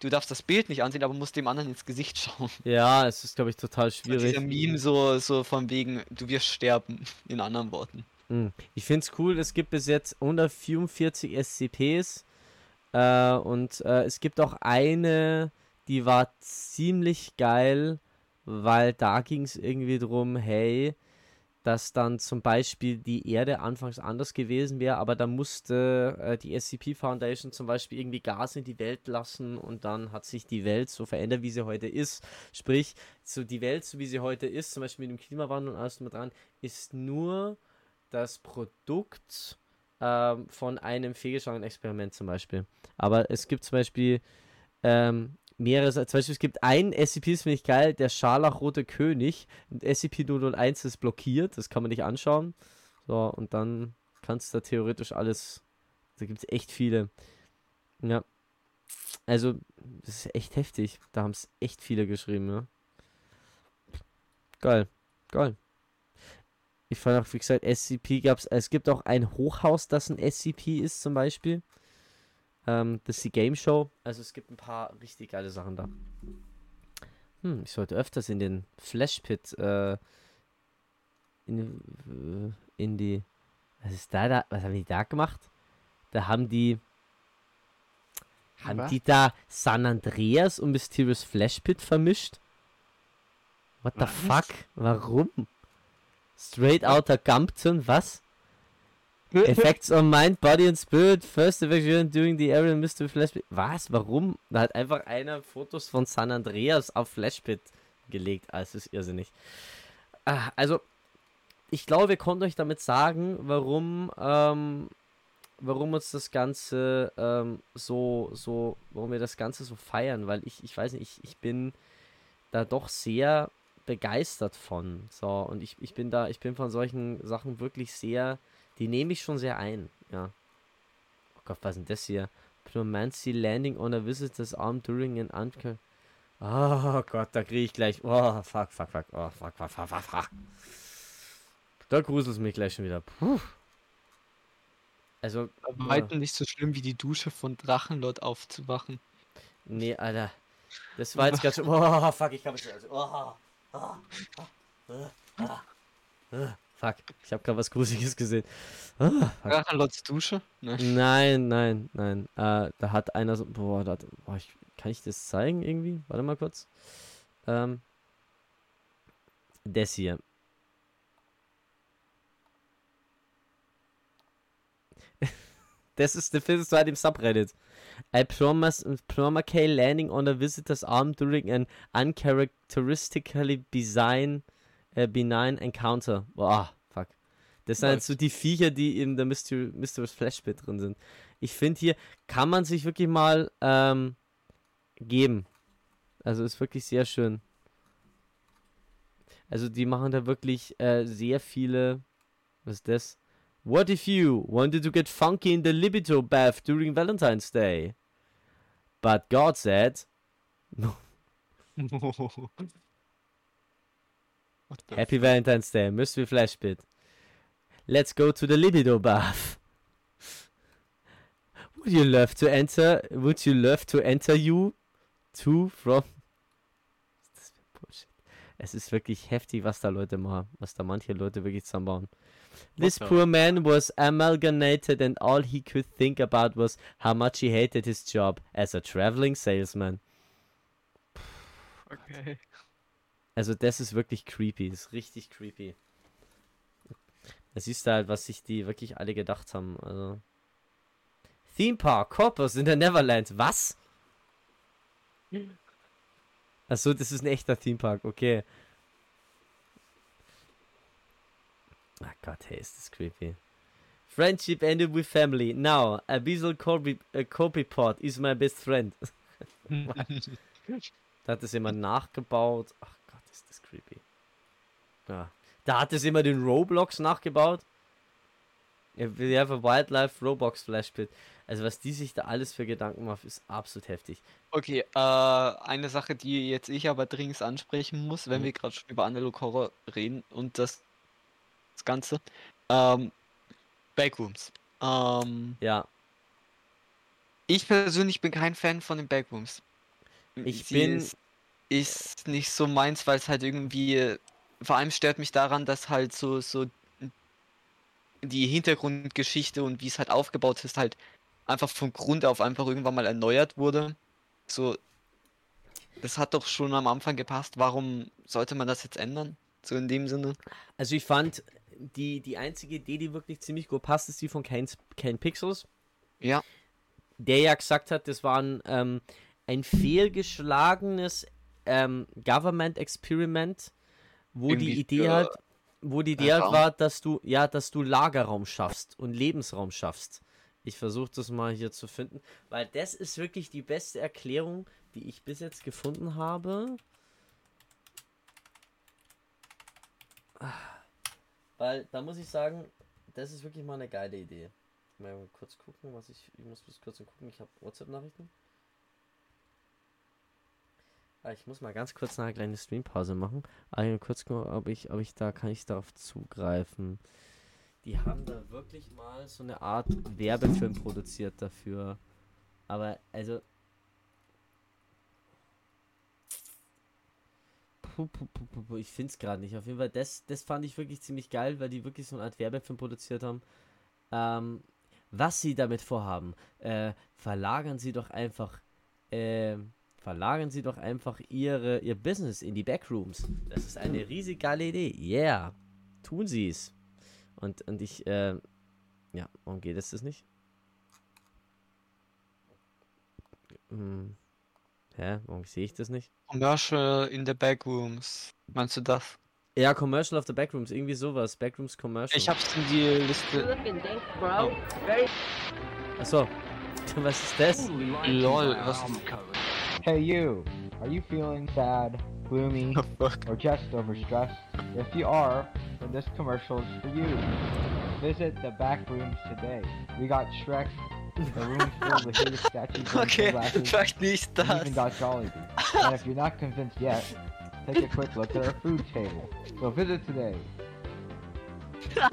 du darfst das Bild nicht ansehen, aber musst dem anderen ins Gesicht schauen. ja, es ist, glaube ich, total Und schwierig. dieser Meme so, so von wegen, du wirst sterben, in anderen Worten. Hm. Ich finde es cool, es gibt bis jetzt 144 SCPs äh, und äh, es gibt auch eine, die war ziemlich geil, weil da ging es irgendwie drum, hey, dass dann zum Beispiel die Erde anfangs anders gewesen wäre, aber da musste äh, die SCP Foundation zum Beispiel irgendwie Gas in die Welt lassen und dann hat sich die Welt so verändert, wie sie heute ist. Sprich, so die Welt, so wie sie heute ist, zum Beispiel mit dem Klimawandel und alles mit dran, ist nur das Produkt ähm, von einem Fehlgeschlagen-Experiment zum Beispiel. Aber es gibt zum Beispiel ähm, mehrere, zum Beispiel es gibt ein SCP, das finde ich geil, der Scharlachrote König. Und SCP-001 ist blockiert, das kann man nicht anschauen. So, und dann kannst du da theoretisch alles, da gibt es echt viele. Ja. Also, das ist echt heftig. Da haben es echt viele geschrieben, ja. Geil, geil. Ich fand auch, wie gesagt, SCP gab es. Es gibt auch ein Hochhaus, das ein SCP ist, zum Beispiel. Ähm, das ist die Game Show. Also es gibt ein paar richtig geile Sachen da. Hm, ich sollte öfters in den Flashpit, äh, in, äh, in die. Was ist da, da? Was haben die da gemacht? Da haben die. Haben Was? die da San Andreas und Mysterious Flashpit vermischt? What the Was? fuck? Warum? Straight Outta Gumpton, was? Effects on Mind, Body and Spirit, First Evacuation during the Aerial Mystery Flashpit. Was? Warum? Da hat einfach einer Fotos von San Andreas auf Flashpit gelegt. Ah, ist irrsinnig. Ah, also, ich glaube, wir konnten euch damit sagen, warum, ähm, warum uns das Ganze ähm, so, so, warum wir das Ganze so feiern, weil ich, ich weiß nicht, ich, ich bin da doch sehr begeistert von. So, und ich, ich bin da, ich bin von solchen Sachen wirklich sehr, die nehme ich schon sehr ein, ja. Oh Gott, was ist denn das hier? Pneumancy landing on a visitor's arm during an anchor. Oh Gott, da kriege ich gleich. Oh, fuck, fuck, fuck. Oh, fuck, fuck, fuck, fuck, fuck. Da gruselt es mich gleich schon wieder. Puh. Also. Ja. weitem nicht so schlimm wie die Dusche von Drachenlord aufzuwachen. Nee, Alter. Das war jetzt ganz schön. Oh, fuck, ich kann mich. Also, oh, oh, oh, oh, oh, fuck, ich habe gerade was Gruseliges gesehen. Fuck. Drachenlords Dusche? Ne? Nein, nein, nein. Äh, da hat einer so. Boah, da, hat- boah ich, kann ich das zeigen irgendwie? Warte mal kurz. Ähm. Das hier. das ist, findest du halt im Subreddit. I promise, Promake landing on a visitor's arm during an uncharacteristically benign, äh, benign encounter. Boah, fuck. Das sind halt Nice. so die Viecher, die in der Mystery, Mysterious Flashbit drin sind. Ich finde hier, kann man sich wirklich mal ähm, geben. Also ist wirklich sehr schön. Also die machen da wirklich äh, sehr viele. Was ist das? What if you wanted to get funky in the libido bath during Valentine's Day? But God said, no. Happy Valentine's Day, Mystery Flashbit. Let's go to the libido bath. Would you love to enter? Would you love to enter you to from? Das für Bullshit? Es ist wirklich heftig, was da Leute machen, was da manche Leute wirklich zusammenbauen. This poor man was amalgamated and all he could think about was how much he hated his job as a traveling salesman. Okay. Also das ist wirklich creepy, das ist richtig creepy. Da siehst du halt, was sich die wirklich alle gedacht haben. Also. Theme Park, Corpus in der Neverland. Was? Achso, das ist ein echter Theme Park, okay. Ach Gott, hey, ist das creepy. Friendship ended with family. Now, Abyssal Corby, uh, Copypot is my best friend. da hat es jemand nachgebaut. Ach ist das creepy. Ja. Da hat es jemand den Roblox nachgebaut. Ja, a Wildlife Roblox Flashbit. Also was die sich da alles für Gedanken machen, ist absolut heftig. Okay, äh, eine Sache, die jetzt ich aber dringend ansprechen muss, wenn Mhm. wir gerade schon über Analog Horror reden und das, das Ganze. Ähm, Backrooms. Ähm, Ja, ich persönlich bin kein Fan von den Backrooms. Ich Sie bin- Ist, nicht so meins, weil es halt irgendwie. Vor allem stört mich daran, dass halt so, so die Hintergrundgeschichte und wie es halt aufgebaut ist, halt einfach von Grund auf einfach irgendwann mal erneuert wurde. So, das hat doch schon am Anfang gepasst. Warum sollte man das jetzt ändern? So in dem Sinne. also ich fand, die, die einzige Idee, die wirklich ziemlich gut passt, ist die von Kane, Kane Pixels. Ja. Der ja gesagt hat, das war ein, ähm, ein fehlgeschlagenes ähm, Government-Experiment, wo die Idee halt, wo die Idee halt war, dass du, ja, dass du Lagerraum schaffst und Lebensraum schaffst. Ich versuche das mal hier zu finden, weil das ist wirklich die beste Erklärung, die ich bis jetzt gefunden habe. Weil da muss ich sagen, das ist wirklich mal eine geile Idee. Mal kurz gucken, was ich. Ich muss kurz gucken, ich habe WhatsApp-Nachrichten. Ah, ich muss mal ganz kurz eine kleine Streampause machen. Ja, kurz gucken, ob ich, ob ich da kann ich darauf zugreifen. Die haben da wirklich mal so eine Art Werbefilm produziert dafür. Aber also. Puh, puh, puh, ich finde es gerade nicht. Auf jeden Fall, das, das fand ich wirklich ziemlich geil, weil die wirklich so eine Art Werbefilm produziert haben. Ähm, was sie damit vorhaben, äh, verlagern sie doch einfach, äh, verlagern sie doch einfach ihre, ihr Business in die Backrooms. Das ist eine riesig geile Idee. Yeah. Tun sie es. Und, und ich, äh, ja, warum geht es das nicht? Hm. Hä? Warum sehe ich das nicht? Commercial in the Backrooms. Meinst du das? Ja, Commercial of the Backrooms, irgendwie sowas. Backrooms Commercial. Ich hab's in die Liste. Oh. Achso. Was ist das? Lol, was ist Hey you, are you feeling sad, gloomy, or just overstressed? If you are, then this commercial is for you. Visit the back rooms today. We got Shrek, the room filled with hidden statues, Okay, sunglasses, vielleicht nicht and even got Jollibee. and if you're not convinced yet, take a quick look at our food table. So visit today.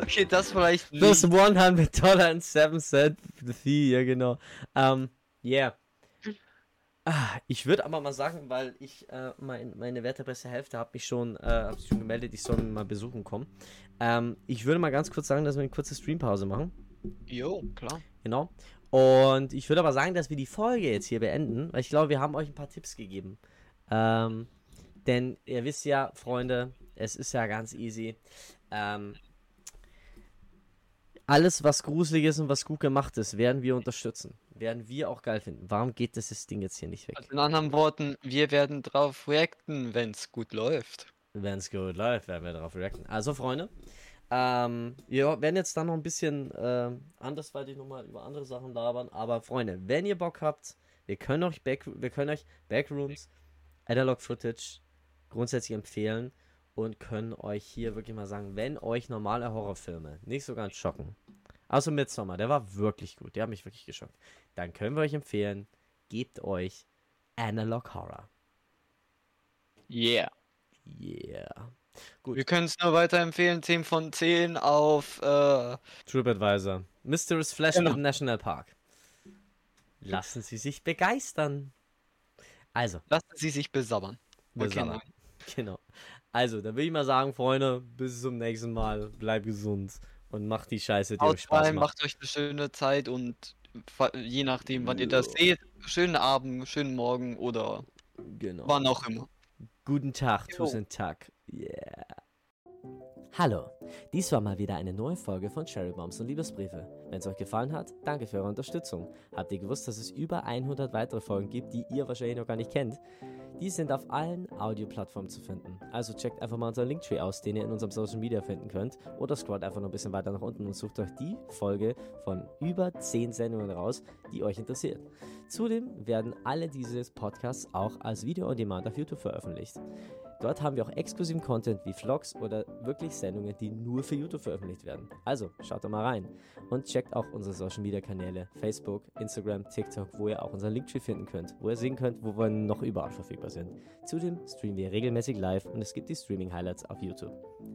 Okay, das vielleicht nicht. Das 100 Dollar and 7 Cent Fee, ja genau. Ähm, yeah. Ah, ich würde aber mal sagen, weil ich äh, mein, meine werte beste Hälfte hat mich schon, äh, sich schon gemeldet, ich soll mal besuchen kommen. Ähm, ich würde mal ganz kurz sagen, dass wir eine kurze Streampause machen. Jo, klar. Genau. Und ich würde aber sagen, dass wir die Folge jetzt hier beenden, weil ich glaube, wir haben euch ein paar Tipps gegeben. Ähm, denn ihr wisst ja, Freunde, es ist ja ganz easy. Ähm, alles, was gruselig ist und was gut gemacht ist, werden wir unterstützen. Werden wir auch geil finden. Warum geht das, Ding jetzt hier nicht weg? In anderen Worten, wir werden drauf reacten, wenn's gut läuft. Wenn es gut läuft, werden wir darauf reacten. Also, Freunde, ähm, wir werden jetzt dann noch ein bisschen äh, andersweitig nochmal über andere Sachen labern. Aber, Freunde, wenn ihr Bock habt, Wir können euch, Back, wir können euch Backrooms, Analog Footage grundsätzlich empfehlen und können euch hier wirklich mal sagen, wenn euch normale Horrorfilme nicht so ganz schocken, außer Midsommar, der war wirklich gut, der hat mich wirklich geschockt, dann können wir euch empfehlen, gebt euch Analog Horror. Yeah. Yeah. Gut. Wir können es nur weiterempfehlen. 10 von 10 auf äh, TripAdvisor. Mysterious Flash Genau. mit National Park. Lassen Sie sich begeistern. Also. Lassen Sie sich besabbern. Okay, besabbern. Genau. Also, dann würde ich mal sagen, Freunde, bis zum nächsten Mal. Bleibt gesund und macht die Scheiße, die euch Haut Spaß rein, macht. macht euch eine schöne Zeit und je nachdem, wann ihr das seht, schönen Abend, schönen Morgen oder Genau. wann auch immer. Guten Tag, Jo. Tusen Tag. Yeah. Hallo, dies war mal wieder eine neue Folge von Cherry Bombs und Liebesbriefe. Wenn es euch gefallen hat, danke für eure Unterstützung. Habt ihr gewusst, dass es über 100 weitere Folgen gibt, die ihr wahrscheinlich noch gar nicht kennt? Die sind auf allen Audioplattformen zu finden. Also checkt einfach mal unseren Linktree aus, den ihr in unserem Social Media finden könnt. Oder scrollt einfach noch ein bisschen weiter nach unten und sucht euch die Folge von über 10 Sendungen raus, die euch interessiert. Zudem werden alle diese Podcasts auch als Video on Demand auf YouTube veröffentlicht. Dort haben wir auch exklusiven Content wie Vlogs oder wirklich Sendungen, die nur für YouTube veröffentlicht werden. Also schaut da mal rein und checkt auch unsere Social Media Kanäle Facebook, Instagram, TikTok, wo ihr auch unseren Linktree finden könnt, wo ihr sehen könnt, wo wir noch überall verfügbar sind. Zudem streamen wir regelmäßig live und es gibt die Streaming Highlights auf YouTube.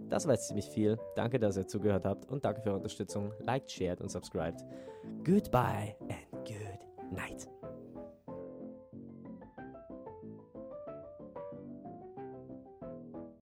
Das war jetzt ziemlich viel. Danke, dass ihr zugehört habt und danke für eure Unterstützung. Liked, shared und subscribed. Goodbye and